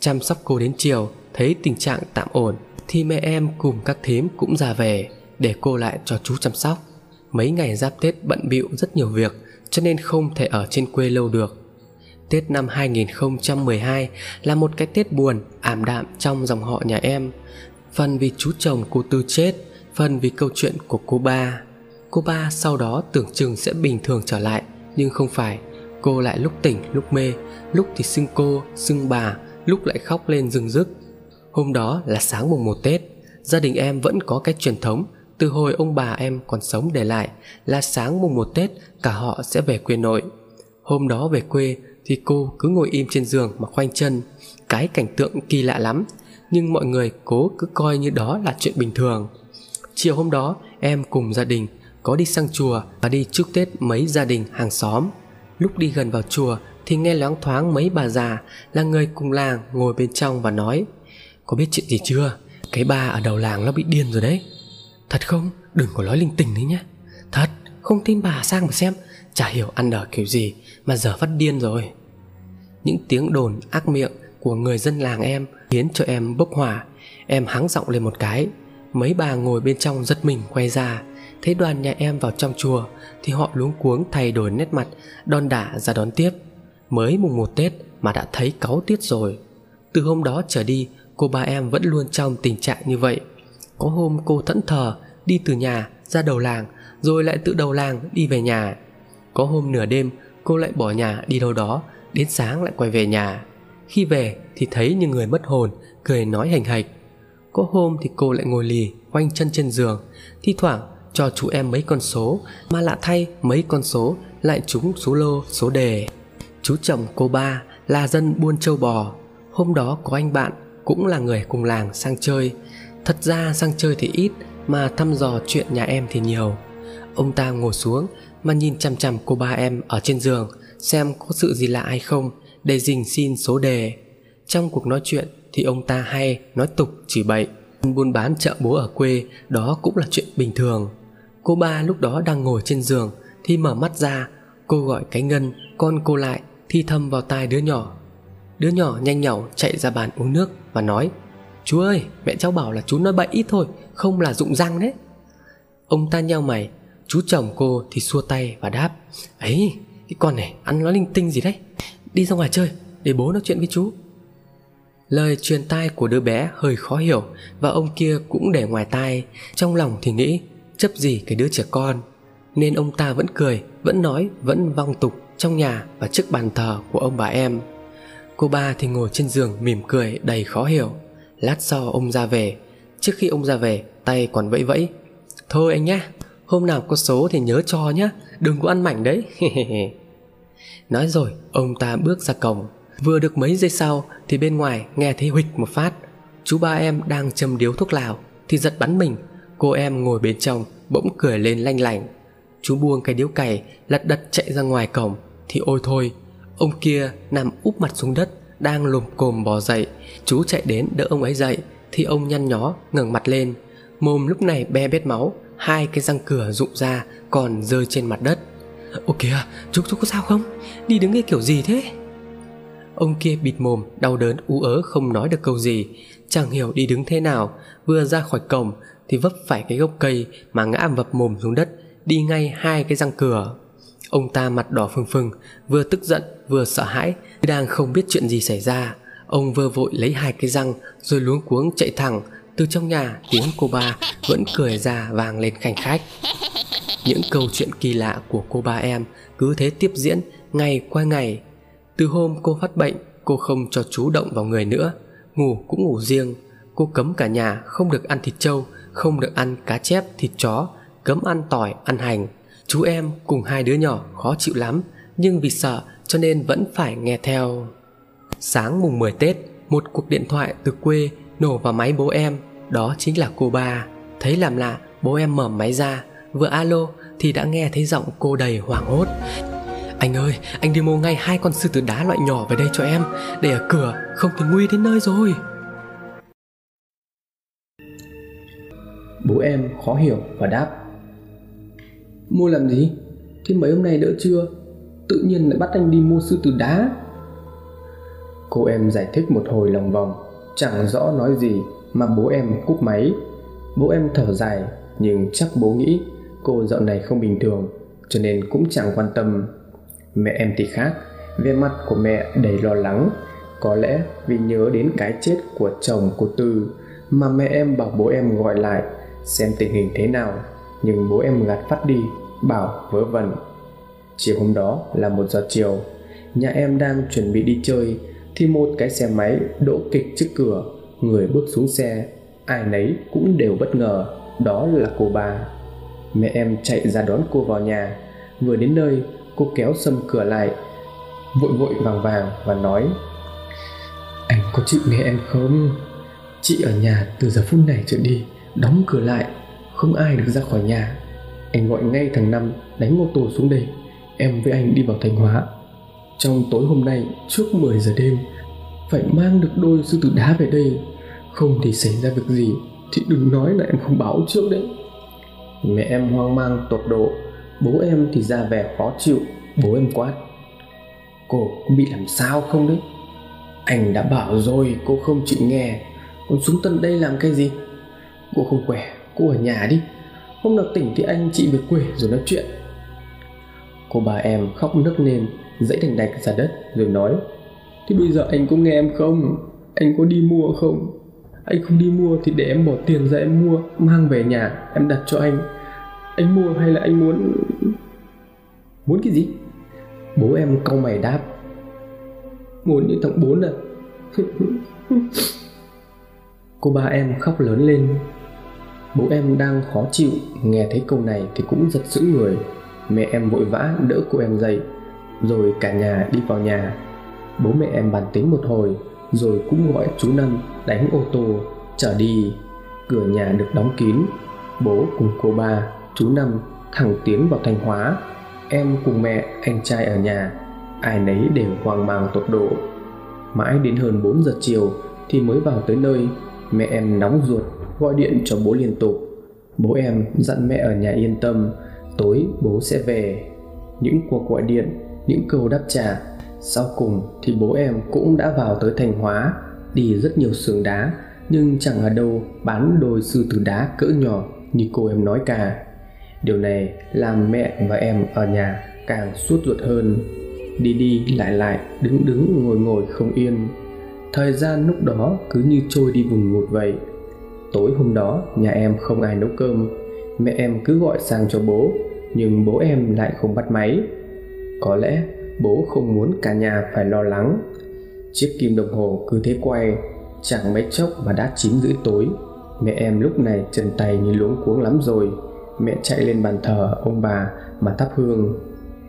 Chăm sóc cô đến chiều, thấy tình trạng tạm ổn, thì mẹ em cùng các thím cũng ra về, để cô lại cho chú chăm sóc. Mấy ngày giáp Tết bận bịu rất nhiều việc, cho nên không thể ở trên quê lâu được. Tết năm 2012 là một cái Tết buồn, ảm đạm trong dòng họ nhà em. Phần vì chú chồng cô Tư chết, phần vì câu chuyện của cô ba. Cô ba sau đó tưởng chừng sẽ bình thường trở lại, nhưng không phải. Cô lại lúc tỉnh, lúc mê, lúc thì xưng cô, xưng bà, lúc lại khóc lên rừng rức. Hôm đó là sáng mùng 1 Tết, gia đình em vẫn có cái truyền thống từ hồi ông bà em còn sống để lại là sáng mùng 1 Tết cả họ sẽ về quê nội. Hôm đó về quê thì cô cứ ngồi im trên giường mà khoanh chân, cái cảnh tượng kỳ lạ lắm, nhưng mọi người cố cứ coi như đó là chuyện bình thường. Chiều hôm đó, em cùng gia đình có đi sang chùa và đi chúc Tết mấy gia đình hàng xóm. Lúc đi gần vào chùa thì nghe loáng thoáng mấy bà già là người cùng làng ngồi bên trong và nói Có biết chuyện gì chưa? Cái bà ở đầu làng nó bị điên rồi đấy Thật không? Đừng có nói linh tinh đấy nhé Thật, không tin bà sang mà xem Chả hiểu ăn ở kiểu gì mà giờ phát điên rồi những tiếng đồn ác miệng của người dân làng em khiến cho em bốc hỏa. Em hắng giọng lên một cái. Mấy bà ngồi bên trong giật mình quay ra. Thấy đoàn nhà em vào trong chùa, Thì họ luống cuống thay đổi nét mặt, Đon đả ra đón tiếp. Mới mùng một Tết mà đã thấy cáu tiết rồi. Từ hôm đó trở đi, Cô ba em vẫn luôn trong tình trạng như vậy. Có hôm cô thẫn thờ Đi từ nhà ra đầu làng, Rồi lại tự đầu làng đi về nhà. Có hôm nửa đêm, cô lại bỏ nhà đi đâu đó Đến sáng lại quay về nhà. Khi về thì thấy như người mất hồn, Cười nói hành hạch. Có hôm thì cô lại ngồi lì Quanh chân trên giường, Thi thoảng cho chú em mấy con số, Mà lạ thay mấy con số Lại trúng số lô, số đề. Chú chồng cô ba là dân buôn châu bò. Hôm đó có anh bạn Cũng là người cùng làng sang chơi. Thật ra sang chơi thì ít, Mà thăm dò chuyện nhà em thì nhiều. Ông ta ngồi xuống Mà nhìn chằm chằm cô ba em ở trên giường. Xem có sự gì lạ hay không Để dình xin số đề. Trong cuộc nói chuyện thì ông ta hay nói tục chỉ bậy. Buôn bán chợ búa ở quê, Đó cũng là chuyện bình thường. Cô ba lúc đó đang ngồi trên giường Thì mở mắt ra, Cô gọi cái ngân, Con cô lại, Thi thầm vào tai đứa nhỏ. Đứa nhỏ nhanh nhảu chạy ra bàn uống nước Và nói, Chú ơi, mẹ cháu bảo là chú nói bậy ít thôi, Không là dụng răng đấy. Ông ta nheo mày, Chú chồng cô thì xua tay và đáp, Ấy cái con này ăn nói linh tinh gì đấy. Đi ra ngoài chơi, để bố nói chuyện với chú. Lời truyền tai của đứa bé hơi khó hiểu, Và ông kia cũng để ngoài tai. Trong lòng thì nghĩ, Chấp gì cái đứa trẻ con. Nên ông ta vẫn cười, Vẫn nói, Vẫn vong tục trong nhà Và trước bàn thờ của ông bà em. Cô ba thì ngồi trên giường mỉm cười, đầy khó hiểu. Lát sau ông ra về. Trước khi ông ra về, Tay còn vẫy vẫy. Thôi anh nhá. Hôm nào có số thì nhớ cho nhá, Đừng có ăn mảnh đấy. [LAUGHS] Nói rồi, ông ta bước ra cổng. Vừa được mấy giây sau Thì bên ngoài nghe thấy huỵch một phát. Chú ba em đang châm điếu thuốc lào Thì giật bắn mình. Cô em ngồi bên trong, bỗng cười lên lanh lảnh. Chú buông cái điếu cày, Lật đật chạy ra ngoài cổng. Thì ôi thôi, Ông kia nằm úp mặt xuống đất, Đang lùm cồm bò dậy. Chú chạy đến đỡ ông ấy dậy, Thì ông nhăn nhó, ngẩng mặt lên. Mồm lúc này be bét máu. Hai cái răng cửa rụng ra Còn rơi trên mặt đất. Ô kìa, chú chú có sao không? Đi đứng cái kiểu gì thế? Ông kia bịt mồm, đau đớn, ú ớ, không nói được câu gì. Chẳng hiểu đi đứng thế nào, Vừa ra khỏi cổng Thì vấp phải cái gốc cây Mà ngã vập mồm xuống đất, Đi ngay hai cái răng cửa. Ông ta mặt đỏ phừng phừng, Vừa tức giận, vừa sợ hãi, Đang không biết chuyện gì xảy ra. Ông vơ vội lấy hai cái răng, Rồi luống cuống chạy thẳng từ trong nhà tiếng cô ba Vẫn cười ra vang lên khanh khách. Những câu chuyện kỳ lạ của cô ba em Cứ thế tiếp diễn Ngày qua ngày. Từ hôm cô phát bệnh, Cô không cho chú động vào người nữa. Ngủ cũng ngủ riêng. Cô cấm cả nhà không được ăn thịt trâu, Không được ăn cá chép, thịt chó, Cấm ăn tỏi, ăn hành. Chú em cùng hai đứa nhỏ khó chịu lắm, Nhưng vì sợ cho nên vẫn phải nghe theo. Sáng mùng 10 Tết, Một cuộc điện thoại từ quê nổ vào máy bố em. Đó chính là cô ba Thấy làm lạ, bố em mở máy ra. Vừa alo thì đã nghe thấy giọng cô đầy hoảng hốt. Anh ơi, anh đi mua ngay hai con sư tử đá loại nhỏ về đây cho em. Để ở cửa, không thì nguy đến nơi rồi. Bố em khó hiểu và đáp. Mua làm gì? Thế mấy hôm nay đỡ chưa? Tự nhiên lại bắt anh đi mua sư tử đá. Cô em giải thích một hồi lòng vòng, chẳng rõ nói gì mà bố em cúp máy. Bố em thở dài nhưng chắc bố nghĩ cô dạo này không bình thường cho nên cũng chẳng quan tâm. Mẹ em thì khác, vẻ mặt của mẹ đầy lo lắng, có lẽ vì nhớ đến cái chết của chồng cô Tư mà mẹ em bảo bố em gọi lại xem tình hình thế nào nhưng bố em gạt phát đi bảo vớ vẩn chiều hôm đó là một giờ chiều nhà em đang chuẩn bị đi chơi thì một cái xe máy đỗ kịch trước cửa người bước xuống xe, ai nấy cũng đều bất ngờ, đó là cô ba mẹ em chạy ra đón cô vào nhà. Vừa đến nơi, cô kéo sầm cửa lại, vội vội vàng vàng và nói, anh có chịu nghe em không? Chị ở nhà từ giờ phút này trở đi, đóng cửa lại, không ai được ra khỏi nhà. Anh gọi ngay thằng năm đánh ô tô xuống đây. Em với anh đi vào thanh hóa. Trong tối hôm nay, trước 10 giờ đêm phải mang được đôi sư tử đá về đây, không thì xảy ra việc gì thì đừng nói là em không báo trước đấy. Mẹ em hoang mang tột độ, bố em thì ra vẻ khó chịu, bố em quát. Cô bị làm sao không đấy? Anh đã bảo rồi, cô không chịu nghe. Còn xuống tận đây làm cái gì? Cô không khỏe, cô ở nhà đi. Hôm nào tỉnh thì anh chị về quê rồi nói chuyện. Cô bà em khóc nức lên dãy đành đạch ra đất rồi nói thế bây giờ anh có nghe em không? Anh có đi mua không? Anh không đi mua thì để em bỏ tiền ra em mua mang về nhà, em đặt cho anh. Anh mua hay là anh muốn muốn cái gì? Bố em cau mày đáp. Muốn như thằng bốn à? [LAUGHS] Cô ba em khóc lớn lên. Bố em đang khó chịu, nghe thấy câu này thì cũng giật sững người. Mẹ em vội vã đỡ cô em dậy, rồi cả nhà đi vào nhà bố mẹ em bàn tính một hồi, rồi cũng gọi chú năm đánh ô tô trở đi. Cửa nhà được đóng kín, bố cùng cô ba, chú năm thẳng tiến vào thanh hóa. Em cùng mẹ, anh trai ở nhà, ai nấy đều hoang mang tột độ. Mãi đến hơn 4 giờ chiều thì mới vào tới nơi, mẹ em nóng ruột, gọi điện cho bố liên tục. Bố em dặn mẹ ở nhà yên tâm, tối bố sẽ về. Những cuộc gọi điện, những câu đáp trả sau cùng thì bố em cũng đã vào tới thành hóa, đi rất nhiều xưởng đá, nhưng chẳng ở đâu bán đôi sư tử đá cỡ nhỏ như cô em nói cả. Điều này làm mẹ và em ở nhà càng suốt ruột hơn. Đi đi lại lại, đứng đứng ngồi ngồi không yên. Thời gian lúc đó cứ như trôi đi vùng ngụt vậy. Tối hôm đó, nhà em không ai nấu cơm. Mẹ em cứ gọi sang cho bố, nhưng bố em lại không bắt máy. Có lẽ bố không muốn cả nhà phải lo lắng. Chiếc kim đồng hồ cứ thế quay chẳng mấy chốc mà đã chín rưỡi tối. Mẹ em lúc này chân tay như luống cuống lắm rồi. Mẹ chạy lên bàn thờ ông bà mà thắp hương.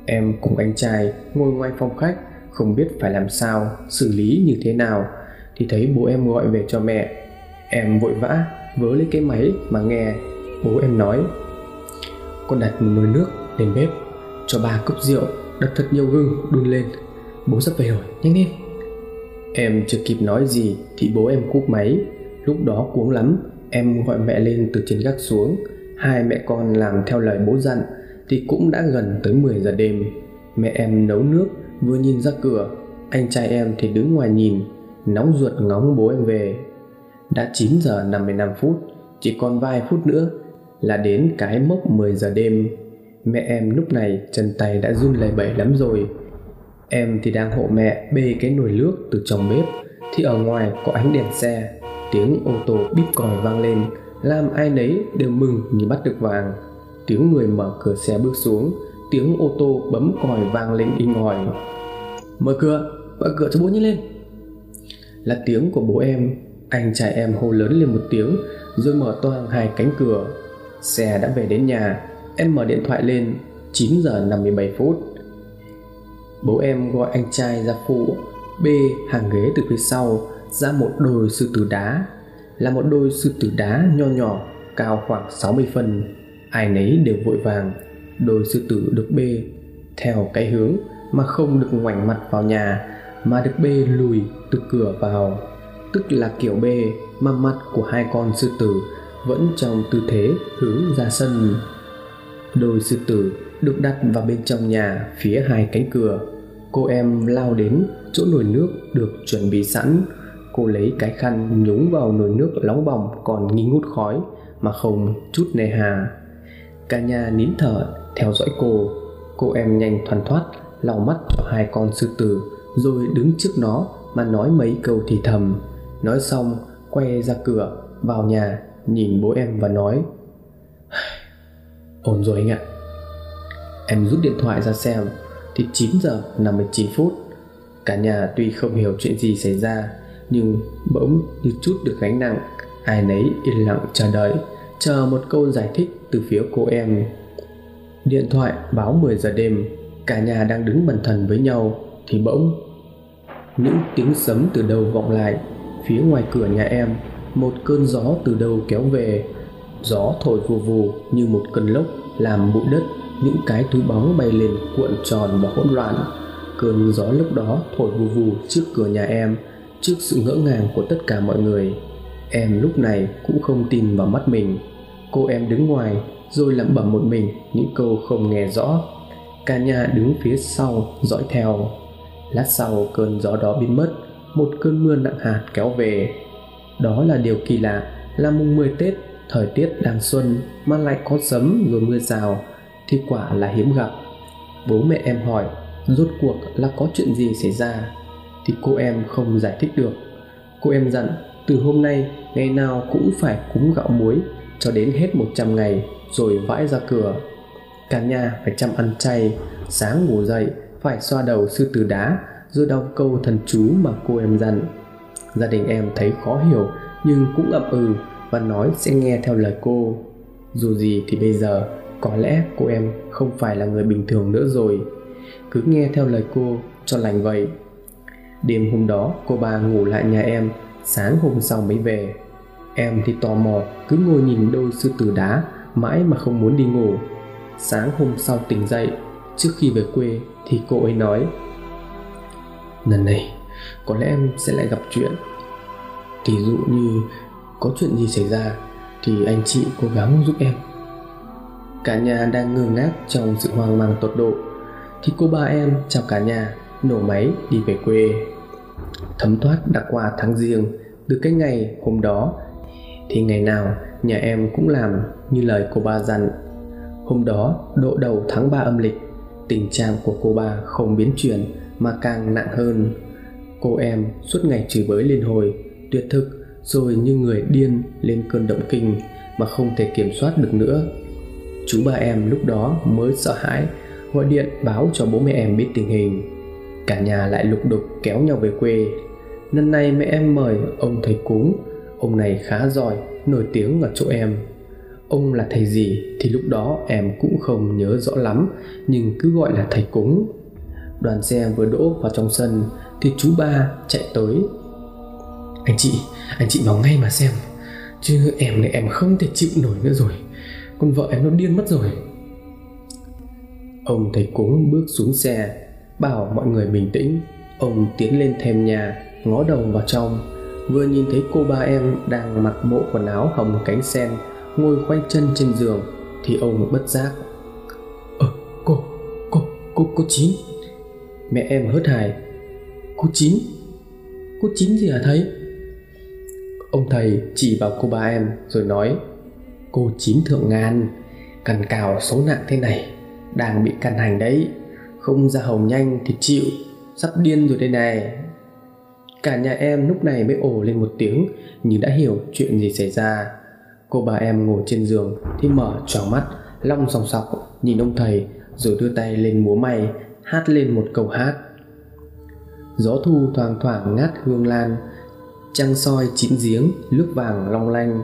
Em cùng anh trai ngồi ngoài phòng khách, không biết phải làm sao, xử lý như thế nào. Thì thấy bố em gọi về cho mẹ. Em vội vã vớ lấy cái máy mà nghe. Bố em nói, con đặt nồi nước lên bếp, cho ba cốc rượu đặt thật nhiều gừng đun lên. Bố sắp về rồi nhanh lên. Em chưa kịp nói gì thì bố em cúp máy. Lúc đó cuống lắm, em gọi mẹ lên từ trên gác xuống. Hai mẹ con làm theo lời bố dặn thì cũng đã gần tới 10 giờ đêm. Mẹ em nấu nước, vừa nhìn ra cửa. Anh trai em thì đứng ngoài nhìn, nóng ruột ngóng bố em về. Đã 9 giờ 55 phút, chỉ còn vài phút nữa là đến cái mốc 10 giờ đêm mẹ em lúc này chân tay đã run lẩy bẩy lắm rồi. Em thì đang hộ mẹ bê cái nồi nước từ trong bếp, thì ở ngoài có ánh đèn xe, tiếng ô tô bíp còi vang lên. Làm ai nấy đều mừng như bắt được vàng. Tiếng người mở cửa xe bước xuống, tiếng ô tô bấm còi vang lên inh ỏi mở cửa mở cửa cho bố nhanh lên. Là tiếng của bố em, anh trai em hô lớn lên một tiếng, rồi mở toang hai cánh cửa. Xe đã về đến nhà em mở điện thoại lên 9 giờ 57 phút. Bố em gọi anh trai ra phụ bê hàng ghế từ phía sau, ra một đôi sư tử đá. Là một đôi sư tử đá nho nhỏ, cao khoảng 60 phân. Ai nấy đều vội vàng. Đôi sư tử được bê theo cái hướng mà không được ngoảnh mặt vào nhà, mà được bê lùi từ cửa vào. Tức là kiểu bê mà mặt của hai con sư tử vẫn trong tư thế hướng ra sân đôi sư tử được đặt vào bên trong nhà phía hai cánh cửa cô em lao đến chỗ nồi nước được chuẩn bị sẵn Cô lấy cái khăn nhúng vào nồi nước nóng bỏng còn nghi ngút khói mà không chút nề hà. Cả nhà nín thở theo dõi cô. Cô em nhanh thoăn thoát, lau mắt cho hai con sư tử, rồi đứng trước nó mà nói mấy câu thì thầm. Nói xong, quay ra cửa, vào nhà, nhìn bố em và nói Ổn rồi anh ạ. Em rút điện thoại ra xem, Thì 9 giờ 59 phút. Cả nhà tuy không hiểu chuyện gì xảy ra, Nhưng bỗng như chút được gánh nặng, Ai nấy yên lặng chờ đợi, Chờ một câu giải thích từ phía cô em. Điện thoại báo 10 giờ đêm, Cả nhà đang đứng bần thần với nhau, Thì bỗng Những tiếng sấm từ đầu vọng lại, Phía ngoài cửa nhà em, Một cơn gió từ đâu kéo về Gió thổi vù vù như một cơn lốc làm bụi đất. Những cái túi bóng bay lên cuộn tròn và hỗn loạn. Cơn gió lúc đó thổi vù vù trước cửa nhà em, trước sự ngỡ ngàng của tất cả mọi người. Em lúc này cũng không tin vào mắt mình. Cô em đứng ngoài, rồi lẩm bẩm một mình những câu không nghe rõ. Cả nhà đứng phía sau dõi theo. Lát sau cơn gió đó biến mất, một cơn mưa nặng hạt kéo về. Đó là điều kỳ lạ, là mùng 10 Tết thời tiết đang xuân mà lại có sấm rồi mưa rào, thì quả là hiếm gặp. Bố mẹ em hỏi, rốt cuộc là có chuyện gì xảy ra? Thì cô em không giải thích được. Cô em dặn, từ hôm nay, ngày nào cũng phải cúng gạo muối cho đến hết 100 ngày rồi vãi ra cửa. Cả nhà phải chăm ăn chay, sáng ngủ dậy phải xoa đầu sư tử đá rồi đọc câu thần chú mà cô em dặn. Gia đình em thấy khó hiểu nhưng cũng ậm ừ và nói sẽ nghe theo lời cô. Dù gì thì bây giờ, có lẽ cô em không phải là người bình thường nữa rồi. Cứ nghe theo lời cô cho lành vậy. Đêm hôm đó, cô bà ngủ lại nhà em, sáng hôm sau mới về. Em thì tò mò, cứ ngồi nhìn đôi sư tử đá, mãi mà không muốn đi ngủ. Sáng hôm sau tỉnh dậy, trước khi về quê thì cô ấy nói, lần này, có lẽ em sẽ lại gặp chuyện. Tỷ dụ như có chuyện gì xảy ra thì anh chị cố gắng giúp em. Cả nhà đang ngơ ngác trong sự hoang mang tột độ, thì cô ba em chào cả nhà, nổ máy đi về quê. Thấm thoát đã qua tháng riêng từ cái ngày hôm đó, thì ngày nào nhà em cũng làm như lời cô ba dặn. Hôm đó, độ đầu tháng 3 âm lịch, tình trạng của cô ba không biến chuyển mà càng nặng hơn. Cô em suốt ngày chửi bới liên hồi, tuyệt thực rồi như người điên lên cơn động kinh mà không thể kiểm soát được nữa. Chú ba em lúc đó mới sợ hãi, gọi điện báo cho bố mẹ em biết tình hình. Cả nhà lại lục đục kéo nhau về quê. Năm nay mẹ em mời ông thầy cúng. Ông này khá giỏi, nổi tiếng ở chỗ em. Ông là thầy gì thì lúc đó em cũng không nhớ rõ lắm, nhưng cứ gọi là thầy cúng. Đoàn xe vừa đỗ vào trong sân thì chú ba chạy tới anh chị anh chị vào ngay mà xem. Chứ em này em không thể chịu nổi nữa rồi. Con vợ em nó điên mất rồi. Ông thầy cúng bước xuống xe bảo mọi người bình tĩnh. Ông tiến lên thềm nhà ngó đầu vào trong. Vừa nhìn thấy cô ba em đang mặc bộ quần áo hồng cánh sen ngồi khoanh chân trên giường thì ông bất giác. Ờ cô cô cô cô chín. Mẹ em hớt hải cô chín? Cô chín gì hả thầy Ông thầy chỉ vào cô ba em rồi nói, Cô chín thượng ngàn, Cằn cào số nặng thế này, Đang bị căn hành đấy. Không ra hồng nhanh thì chịu, Sắp điên rồi đây này. Cả nhà em lúc này mới ồ lên một tiếng Như đã hiểu chuyện gì xảy ra. Cô bà em ngồi trên giường Thì mở tròn mắt, Long sòng sọc nhìn ông thầy Rồi đưa tay lên múa may, Hát lên một câu hát. Gió thu thoang thoảng ngát hương lan trăng soi chín giếng, nước vàng long lanh.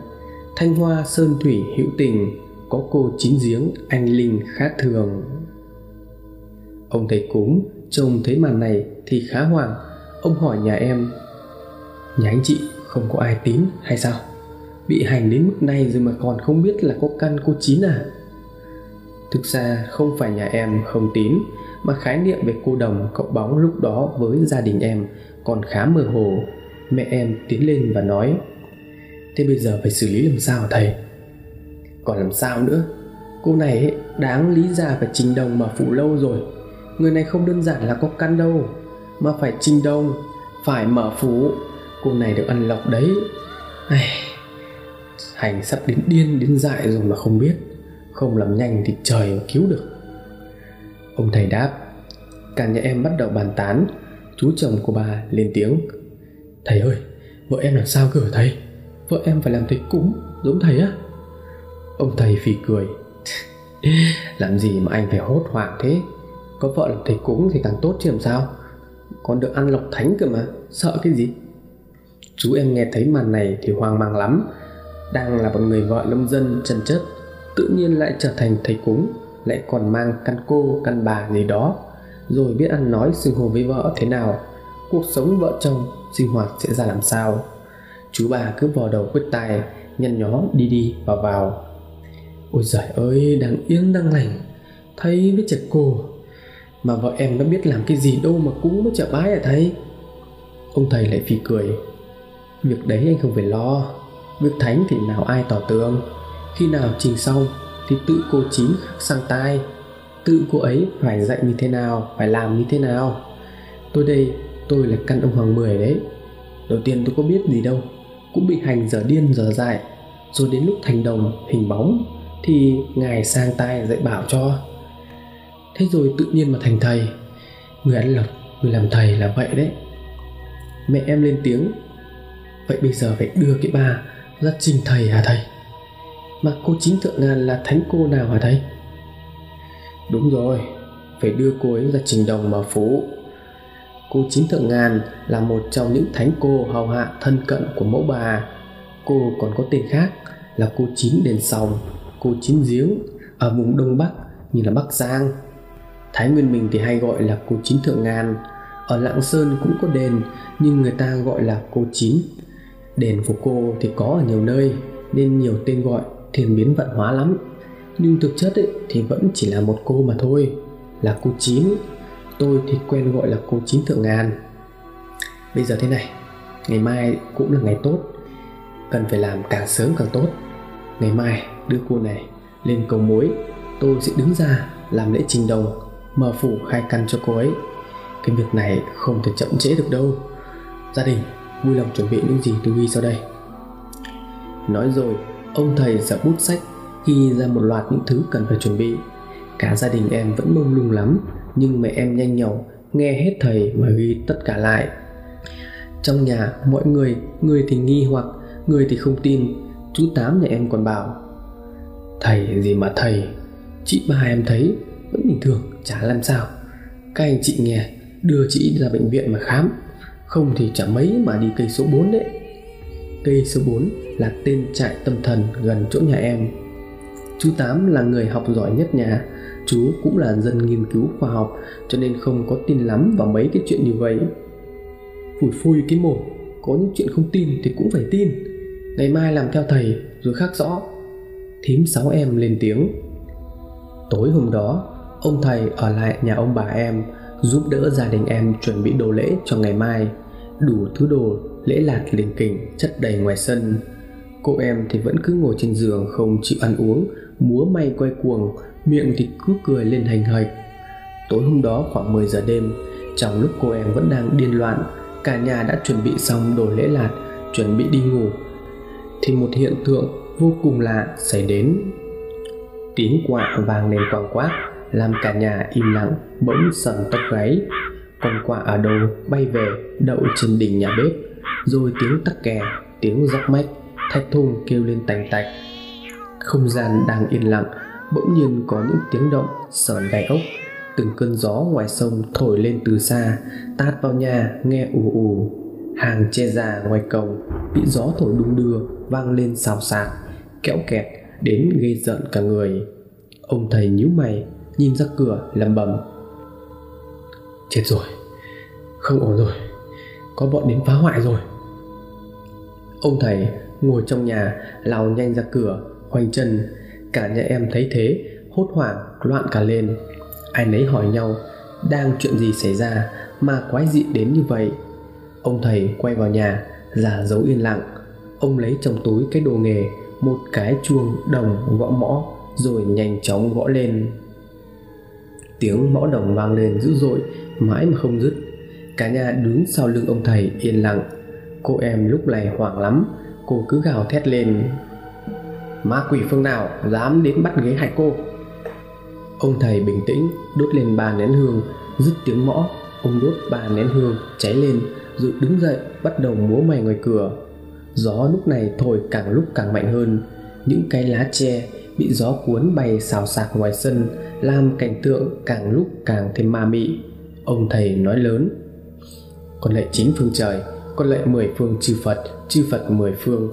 Thanh hoa sơn thủy hữu tình, có cô chín giếng, anh linh khác thường. Ông thầy cúng, trông thấy màn này thì khá hoảng. Ông hỏi nhà em, nhà anh chị không có ai tín hay sao? Bị hành đến mức này rồi mà còn không biết là có căn cô chín à? Thực ra không phải nhà em không tín, mà khái niệm về cô đồng cậu bóng lúc đó với gia đình em còn khá mơ hồ mẹ em tiến lên và nói thế bây giờ phải xử lý làm sao thầy? Còn làm sao nữa? Cô này ấy, đáng lý ra phải trình đồng mà phụ lâu rồi. Người này không đơn giản là có căn đâu mà phải trình đồng phải mở phủ. Cô này được ăn lộc đấy. Ai... hành sắp đến điên đến dại rồi mà không biết. Không làm nhanh thì trời mà cứu được. Ông thầy đáp cả nhà em bắt đầu bàn tán. Chú chồng của bà lên tiếng thầy ơi vợ em làm sao cơ thầy? Vợ em phải làm thầy cúng giống thầy á. Ông thầy phì cười. [LAUGHS] Làm gì mà anh phải hốt hoảng thế? Có vợ làm thầy cúng thì càng tốt chứ làm sao? Còn được ăn lộc thánh cơ mà sợ cái gì? Chú em nghe thấy màn này thì hoang mang lắm. Đang là một người vợ lâm dân chân chất tự nhiên lại trở thành thầy cúng lại còn mang căn cô căn bà gì đó. Rồi biết ăn nói xưng hô với vợ thế nào cuộc sống vợ chồng sinh hoạt sẽ ra làm sao. Chú bà cứ vò đầu quyết tài nhăn nhó đi đi vào vào. Ôi giời ơi, đang yên đang lành, thấy với chật cô. Mà vợ em nó biết làm cái gì đâu mà cũng mới chợ bái à thầy? Ông thầy lại phì cười. Việc đấy anh không phải lo, việc thánh thì nào ai tỏ tường. Khi nào trình xong thì tự cô chín khắc sang tai. Tự cô ấy phải dạy như thế nào, phải làm như thế nào? Tôi đây tôi là căn ông hoàng mười đấy. Đầu tiên tôi có biết gì đâu, cũng bị hành dở điên dở dại. Rồi đến lúc thành đồng, hình bóng, thì ngài sang tai dạy bảo cho. Thế rồi tự nhiên mà thành thầy. Người ăn lộc, người làm thầy là vậy đấy. Mẹ em lên tiếng, vậy bây giờ phải đưa cái bà ra trình thầy hả thầy? Mà cô chính thượng ngàn là thánh cô nào hả thầy? Đúng rồi, phải đưa cô ấy ra trình đồng mà phú cô Chín thượng ngàn là một trong những thánh cô hầu hạ thân cận của mẫu bà. Cô còn có tên khác là cô chín đền sòng cô chín giếng ở vùng đông bắc như là bắc giang. Thái nguyên mình thì hay gọi là cô chín thượng ngàn. Ở lạng sơn cũng có đền nhưng người ta gọi là cô chín đền của cô thì có ở nhiều nơi nên nhiều tên gọi thiên biến vận hóa lắm. Nhưng thực chất ấy, thì vẫn chỉ là một cô mà thôi là cô chín tôi thì quen gọi là cô chín thượng ngàn. Bây giờ thế này, ngày mai cũng là ngày tốt, cần phải làm càng sớm càng tốt. Ngày mai đưa cô này lên cầu mối, tôi sẽ đứng ra làm lễ trình đồng, mở phủ khai căn cho cô ấy. Cái việc này không thể chậm trễ được đâu. Gia đình vui lòng chuẩn bị những gì tôi ghi sau đây. Nói rồi, ông thầy giở bút sách ghi ra một loạt những thứ cần phải chuẩn bị. Cả gia đình em vẫn mông lung lắm nhưng mẹ em nhanh nhẩu nghe hết thầy mà ghi tất cả lại. Trong nhà, mọi người người thì nghi hoặc, người thì không tin. Chú tám nhà em còn bảo, thầy gì mà thầy? Chị ba em thấy, vẫn bình thường, chả làm sao. Các anh chị nghe, đưa chị ra bệnh viện mà khám. Không thì chả mấy mà đi cây số 4 đấy. Cây số 4 là tên trại tâm thần gần chỗ nhà em. Chú Tám là người học giỏi nhất nhà chú cũng là dân nghiên cứu khoa học, cho nên không có tin lắm vào mấy cái chuyện như vậy. Phủi phui cái mồm, có những chuyện không tin thì cũng phải tin. Ngày mai làm theo thầy, rồi khác rõ. Thím sáu em lên tiếng. Tối hôm đó, ông thầy ở lại nhà ông bà em, giúp đỡ gia đình em chuẩn bị đồ lễ cho ngày mai. Đủ thứ đồ lễ lạt lình kình, chất đầy ngoài sân. Cô em thì vẫn cứ ngồi trên giường không chịu ăn uống, múa may quay cuồng miệng thì cứ cười lên hành hạch tối hôm đó khoảng 10 giờ đêm, trong lúc cô em vẫn đang điên loạn, cả nhà đã chuẩn bị xong đồ lễ lạt, chuẩn bị đi ngủ, thì một hiện tượng vô cùng lạ xảy đến. Tiếng quạ vàng lên quàng quát làm cả nhà im lặng, bỗng sần tóc gáy. Con quạ ở đâu bay về, đậu trên đỉnh nhà bếp, rồi tiếng tắc kè, tiếng róc mách thạch thùng kêu lên tành tạch. Không gian đang yên lặng bỗng nhiên có những tiếng động sờn gai ốc từng cơn gió ngoài sông thổi lên từ xa tát vào nhà nghe ù ù. Hàng che già ngoài cổng bị gió thổi đung đưa vang lên xào xạc kẽo kẹt đến gây giận cả người. Ông thầy nhíu mày nhìn ra cửa lẩm bẩm. Chết rồi không ổn rồi có bọn đến phá hoại rồi. Ông thầy ngồi trong nhà lao nhanh ra cửa khoanh chân cả nhà em thấy thế, hốt hoảng, loạn cả lên. Ai nấy hỏi nhau, đang chuyện gì xảy ra mà quái dị đến như vậy? Ông thầy quay vào nhà, giả dấu yên lặng. Ông lấy trong túi cái đồ nghề, một cái chuông đồng gõ mõ, rồi nhanh chóng gõ lên. Tiếng mõ đồng vang lên dữ dội, mãi mà không dứt. Cả nhà đứng sau lưng ông thầy yên lặng. Cô em lúc này hoảng lắm, Cô cứ gào thét lên. Ma quỷ phương nào dám đến bắt ghế hại cô? Ông thầy bình tĩnh, đốt lên ba nén hương, Dứt tiếng mõ. Ông đốt ba nén hương, cháy lên, Rồi đứng dậy, bắt đầu múa mày ngoài cửa. Gió lúc này thổi càng lúc càng mạnh hơn. Những cái lá tre bị gió cuốn bay xào xạc ngoài sân, Làm cảnh tượng càng lúc càng thêm ma mị. Ông thầy nói lớn, Con lệ chín phương trời, Con lệ mười phương chư Phật Chư Phật mười phương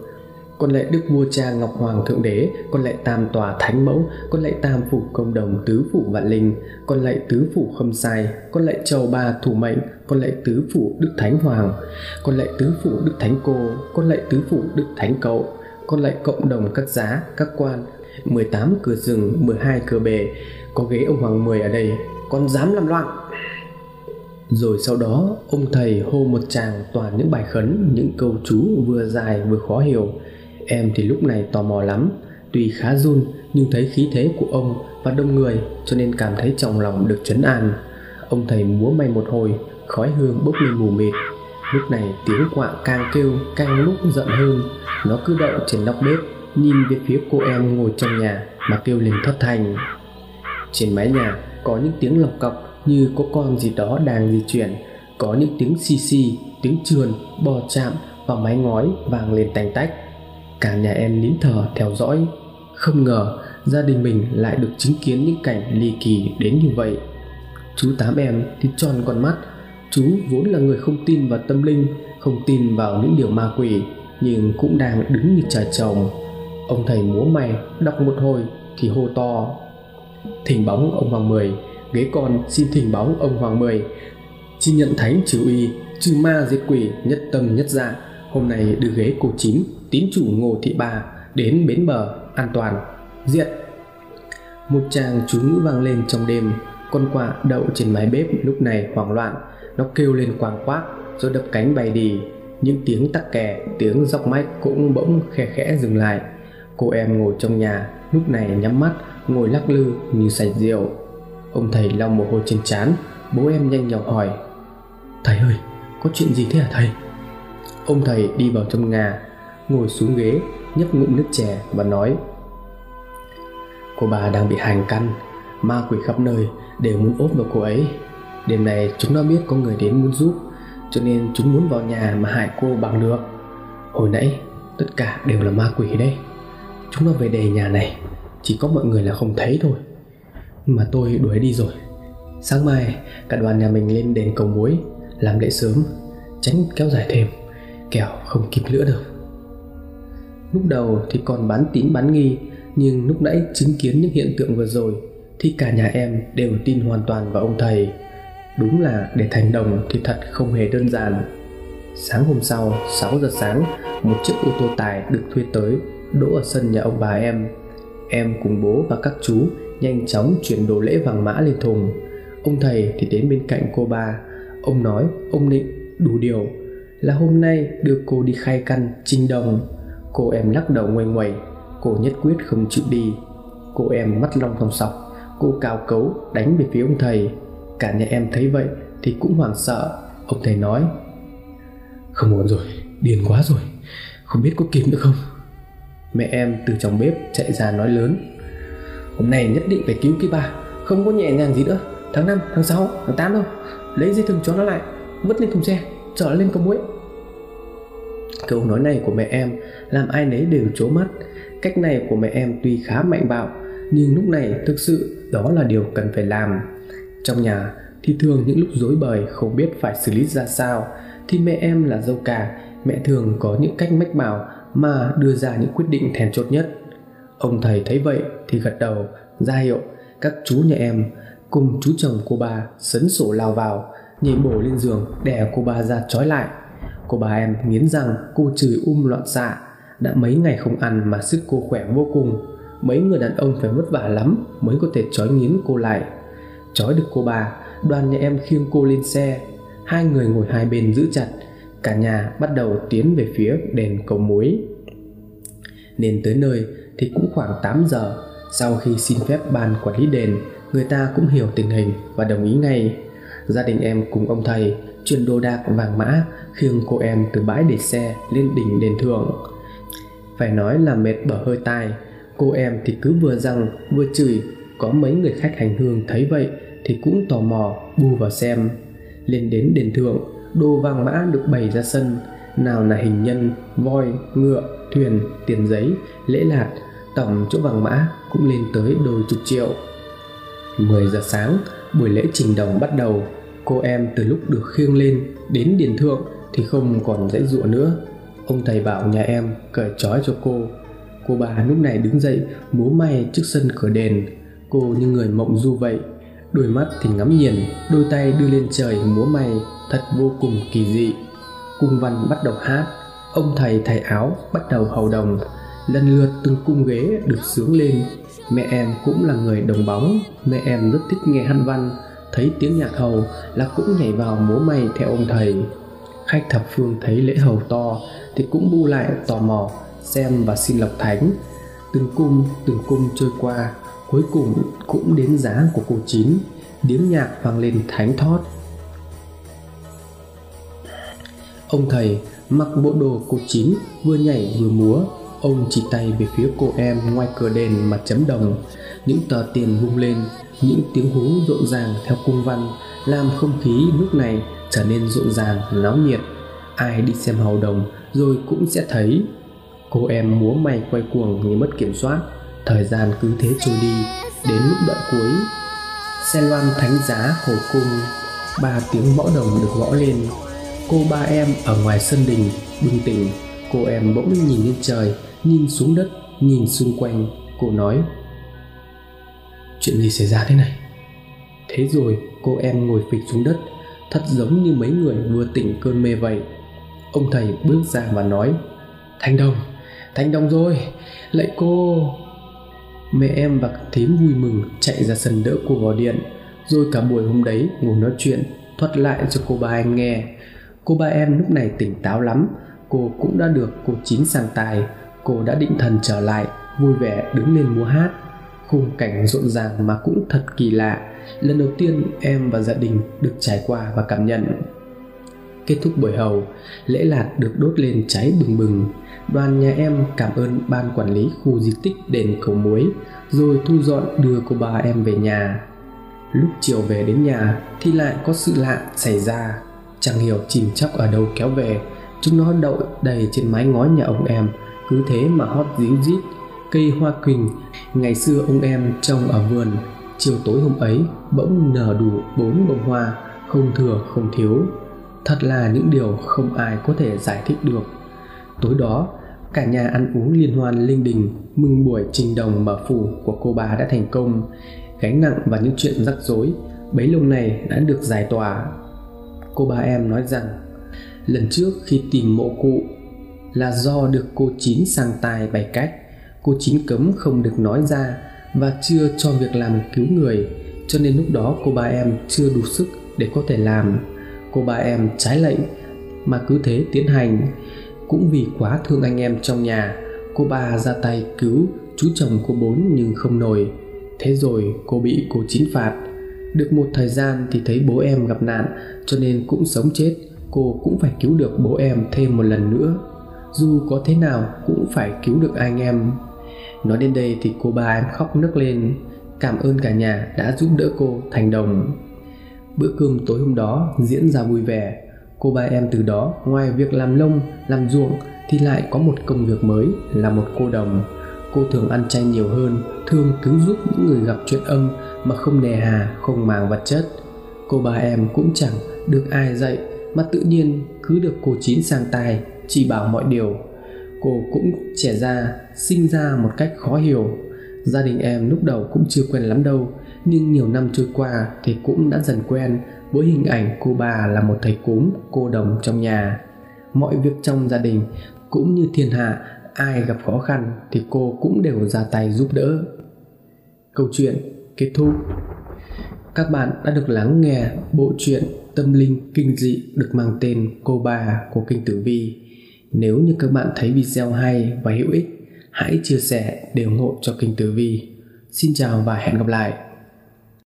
con lạy đức vua cha ngọc hoàng thượng đế, con lạy tam tòa thánh mẫu, con lạy tam phủ công đồng tứ phủ vạn linh, con lạy tứ phủ khâm sai, con lạy châu ba thủ mệnh, con lạy tứ phủ đức thánh hoàng, con lạy tứ phủ đức thánh cô, con lạy tứ phủ đức thánh cậu, con lạy cộng đồng các giá, các quan 18 cửa rừng 12 cửa bể. Có ghế ông hoàng mười ở đây, con dám làm loạn. Rồi sau đó, ông thầy hô một tràng toàn những bài khấn, những câu chú vừa dài vừa khó hiểu. Em thì lúc này tò mò lắm Tuy khá run nhưng thấy khí thế của ông và đông người cho nên cảm thấy trong lòng được chấn an. Ông thầy múa may một hồi Khói hương bốc lên mù mịt. Lúc này tiếng quạ càng kêu càng lúc giận hơn Nó cứ đậu trên nóc bếp Nhìn về phía cô em ngồi trong nhà Mà kêu lên thất thành Trên mái nhà có những tiếng lọc cọc Như có con gì đó đang di chuyển Có những tiếng xì xì Tiếng trườn, bò chạm vào mái ngói vang lên tành tách cả nhà em nín thở, theo dõi. Không ngờ, gia đình mình lại được chứng kiến những cảnh ly kỳ đến như vậy. Chú tám em thì tròn con mắt. Chú vốn là người không tin vào tâm linh, không tin vào những điều ma quỷ, nhưng cũng đang đứng như trời trồng. Ông thầy múa mày đọc một hồi thì hô to. Thỉnh bóng ông hoàng mười, ghế con xin thỉnh bóng ông hoàng mười. Xin nhận thánh trừ uy, trừ ma diệt quỷ, nhất tâm nhất dạ. Hôm nay đưa ghế cô chín tín chủ ngô thị bà đến bến bờ an toàn, diện. Một tràng chú ngữ vang lên trong đêm. Con quạ đậu trên mái bếp lúc này hoảng loạn. Nó kêu lên quàng quác, rồi đập cánh bay đi. Những tiếng tắc kè, tiếng dọc mách cũng bỗng khe khẽ dừng lại. Cô em ngồi trong nhà, lúc này nhắm mắt, ngồi lắc lư như say rượu. Ông thầy lau mồ hôi trên trán, bố em nhanh nhọc hỏi. Thầy ơi, có chuyện gì thế hả thầy? Ông thầy đi vào trong nhà ngồi xuống ghế, nhấp ngụm nước chè và nói, cô bà đang bị hành căn, ma quỷ khắp nơi đều muốn ốp vào cô ấy. Đêm này chúng nó biết có người đến muốn giúp, cho nên chúng muốn vào nhà mà hại cô bằng được. Hồi nãy, tất cả đều là ma quỷ đấy. Chúng nó về đề nhà này, chỉ có mọi người là không thấy thôi. Mà tôi đuổi đi rồi. Sáng mai, cả đoàn nhà mình lên đền cầu muối, làm lễ sớm, tránh kéo dài thêm, kẻo không kịp lửa đâu lúc đầu thì còn bán tín bán nghi, nhưng lúc nãy chứng kiến những hiện tượng vừa rồi thì cả nhà em đều tin hoàn toàn vào ông thầy. Đúng là để thành đồng thì thật không hề đơn giản. Sáng hôm sau 6 giờ sáng, một chiếc ô tô tải được thuê tới, đỗ ở sân nhà ông bà em. Em cùng bố và các chú nhanh chóng chuyển đồ lễ vàng mã lên thùng. Ông thầy thì đến bên cạnh cô ba. Ông nói, ông định đủ điều. Là hôm nay đưa cô đi khai căn trình đồng cô em lắc đầu ngoay ngoẩy cô nhất quyết không chịu đi. Cô em mắt long thòng sọc. Cô cao cấu đánh về phía ông thầy. Cả nhà em thấy vậy thì cũng hoảng sợ. Ông thầy nói không ổn rồi điên quá rồi. Không biết có kịp nữa không? Mẹ em từ trong bếp chạy ra nói lớn hôm nay nhất định phải cứu cái bà không có nhẹ nhàng gì nữa. Tháng 5, tháng 6, tháng 8 đâu. Lấy dây thừng cho nó lại vứt lên thùng xe chở lên cầu muối câu nói này của mẹ em làm ai nấy đều trố mắt. Cách này của mẹ em tuy khá mạnh bạo, nhưng lúc này thực sự đó là điều cần phải làm. Trong nhà thì thường những lúc dối bời không biết phải xử lý ra sao, thì mẹ em là dâu cả. Mẹ thường có những cách mách bảo mà đưa ra những quyết định thèn chốt nhất. Ông thầy thấy vậy thì gật đầu, ra hiệu các chú nhà em cùng chú chồng cô bà sấn sổ lao vào, nhảy bổ lên giường đè cô bà ra trói lại cô bà em nghiến rằng cô chửi um loạn xạ. Đã mấy ngày không ăn mà sức cô khỏe vô cùng. Mấy người đàn ông phải vất vả lắm mới có thể trói nghiến cô lại. Trói được cô bà đoàn nhà em khiêng cô lên xe. Hai người ngồi hai bên giữ chặt. Cả nhà bắt đầu tiến về phía đền cầu muối. Nên tới nơi thì cũng khoảng 8 giờ. Sau khi xin phép ban quản lý đền, người ta cũng hiểu tình hình và đồng ý ngay. Gia đình em cùng ông thầy chuyển đồ đạc vàng mã khiêng cô em từ bãi để xe lên đỉnh đền thượng. Phải nói là mệt bở hơi tai, cô em thì cứ vừa răng vừa chửi, có mấy người khách hành hương thấy vậy thì cũng tò mò bu vào xem. Lên đến đền thượng, đồ vàng mã được bày ra sân, nào là hình nhân, voi, ngựa, thuyền, tiền giấy, lễ lạt, tổng chỗ vàng mã cũng lên tới đôi chục triệu. 10 giờ sáng, buổi lễ trình đồng bắt đầu. Cô em từ lúc được khiêng lên đến điền thượng thì không còn dãy dụa nữa. Ông thầy bảo nhà em cởi trói cho cô. Cô bà lúc này đứng dậy múa may trước sân cửa đền. Cô như người mộng du vậy, đôi mắt thì ngắm nhìn, đôi tay đưa lên trời múa may thật vô cùng kỳ dị. Cung văn bắt đầu hát, ông thầy thầy áo bắt đầu hầu đồng, lần lượt từng cung ghế được sướng lên mẹ em cũng là người đồng bóng mẹ em rất thích nghe hát văn thấy tiếng nhạc hầu là cũng nhảy vào múa may theo ông thầy. Khách thập phương thấy lễ hầu to thì cũng bu lại tò mò xem và xin lộc thánh. Từng cung từng cung trôi qua, cuối cùng cũng đến giá của cô chín. Tiếng nhạc vang lên thánh thót. Ông thầy mặc bộ đồ cô chín vừa nhảy vừa múa. Ông chỉ tay về phía cô em ngoài cửa đền mà chấm đồng. Những tờ tiền vung lên những tiếng hú rộn ràng theo cung văn Làm không khí lúc này trở nên rộn ràng, náo nhiệt. Ai đi xem hầu đồng rồi cũng sẽ thấy. Cô em múa may quay cuồng như mất kiểm soát. Thời gian cứ thế trôi đi Đến lúc đoạn cuối. Xe loan thánh giá hồi cung Ba tiếng võ đồng được gõ lên. Cô ba em ở ngoài sân đình bừng tỉnh. Cô em bỗng nhìn lên trời nhìn xuống đất nhìn xung quanh. Cô nói chuyện gì xảy ra thế này? Thế rồi cô em ngồi phịch xuống đất, thật giống như mấy người vừa tỉnh cơn mê vậy. Ông thầy bước ra và nói, thanh đồng thanh đồng rồi, lạy cô. Mẹ em và thím vui mừng chạy ra sân đỡ cô vào điện, rồi cả buổi hôm đấy ngồi nói chuyện, thuật lại cho cô ba anh nghe. Cô ba em lúc này tỉnh táo lắm, cô cũng đã được cô chín sang tài, cô đã định thần trở lại, vui vẻ đứng lên múa hát khung cảnh rộn ràng mà cũng thật kỳ lạ. Lần đầu tiên em và gia đình được trải qua và cảm nhận. Kết thúc buổi hầu, lễ lạt được đốt lên cháy bừng bừng. Đoàn nhà em cảm ơn ban quản lý khu di tích đền cầu muối, rồi thu dọn đưa cô ba em về nhà. Lúc chiều về đến nhà thì lại có sự lạ xảy ra. Chẳng hiểu chìm chóc ở đâu kéo về, chúng nó đậu đầy trên mái ngói nhà ông em. Cứ thế mà hót díu dít cây hoa quỳnh, ngày xưa ông em trồng ở vườn. Chiều tối hôm ấy, bỗng nở đủ bốn bông hoa, không thừa, không thiếu. Thật là những điều không ai có thể giải thích được. Tối đó, cả nhà ăn uống liên hoan linh đình mừng buổi trình đồng mở phủ của cô bà đã thành công. Gánh nặng và những chuyện rắc rối, bấy lâu này đã được giải tỏa. Cô bà em nói rằng, lần trước khi tìm mộ cụ là do được cô chín sang tài bày cách cô chín cấm không được nói ra và chưa cho việc làm cứu người, cho nên lúc đó cô ba em chưa đủ sức để có thể làm. Cô ba em trái lệnh mà cứ thế tiến hành. Cũng vì quá thương anh em trong nhà, cô ba ra tay cứu chú chồng cô bốn nhưng không nổi. Thế rồi cô bị cô chín phạt. Được một thời gian thì thấy bố em gặp nạn, cho nên cũng sống chết. Cô cũng phải cứu được bố em thêm một lần nữa. Dù có thế nào cũng phải cứu được anh em nói đến đây thì cô ba em khóc nức lên. Cảm ơn cả nhà đã giúp đỡ cô thành đồng. Bữa cơm tối hôm đó diễn ra vui vẻ. Cô ba em từ đó, ngoài việc làm lông, làm ruộng thì lại có một công việc mới là một cô đồng. Cô thường ăn chay nhiều hơn, thường cứu giúp những người gặp chuyện âm mà không nề hà, không màng vật chất. Cô ba em cũng chẳng được ai dạy mà tự nhiên cứ được cô chín sang tài chỉ bảo mọi điều cô cũng trẻ ra, sinh ra một cách khó hiểu. Gia đình em lúc đầu cũng chưa quen lắm đâu, nhưng nhiều năm trôi qua thì cũng đã dần quen với hình ảnh cô bà là một thầy cúng, cô đồng trong nhà. Mọi việc trong gia đình cũng như thiên hạ, ai gặp khó khăn thì cô cũng đều ra tay giúp đỡ. Câu chuyện kết thúc. Các bạn đã được lắng nghe bộ truyện tâm linh kinh dị được mang tên cô bà của kinh tử vi nếu như các bạn thấy video hay và hữu ích, hãy chia sẻ để ủng hộ cho kênh Tử Vi. Xin chào và hẹn gặp lại.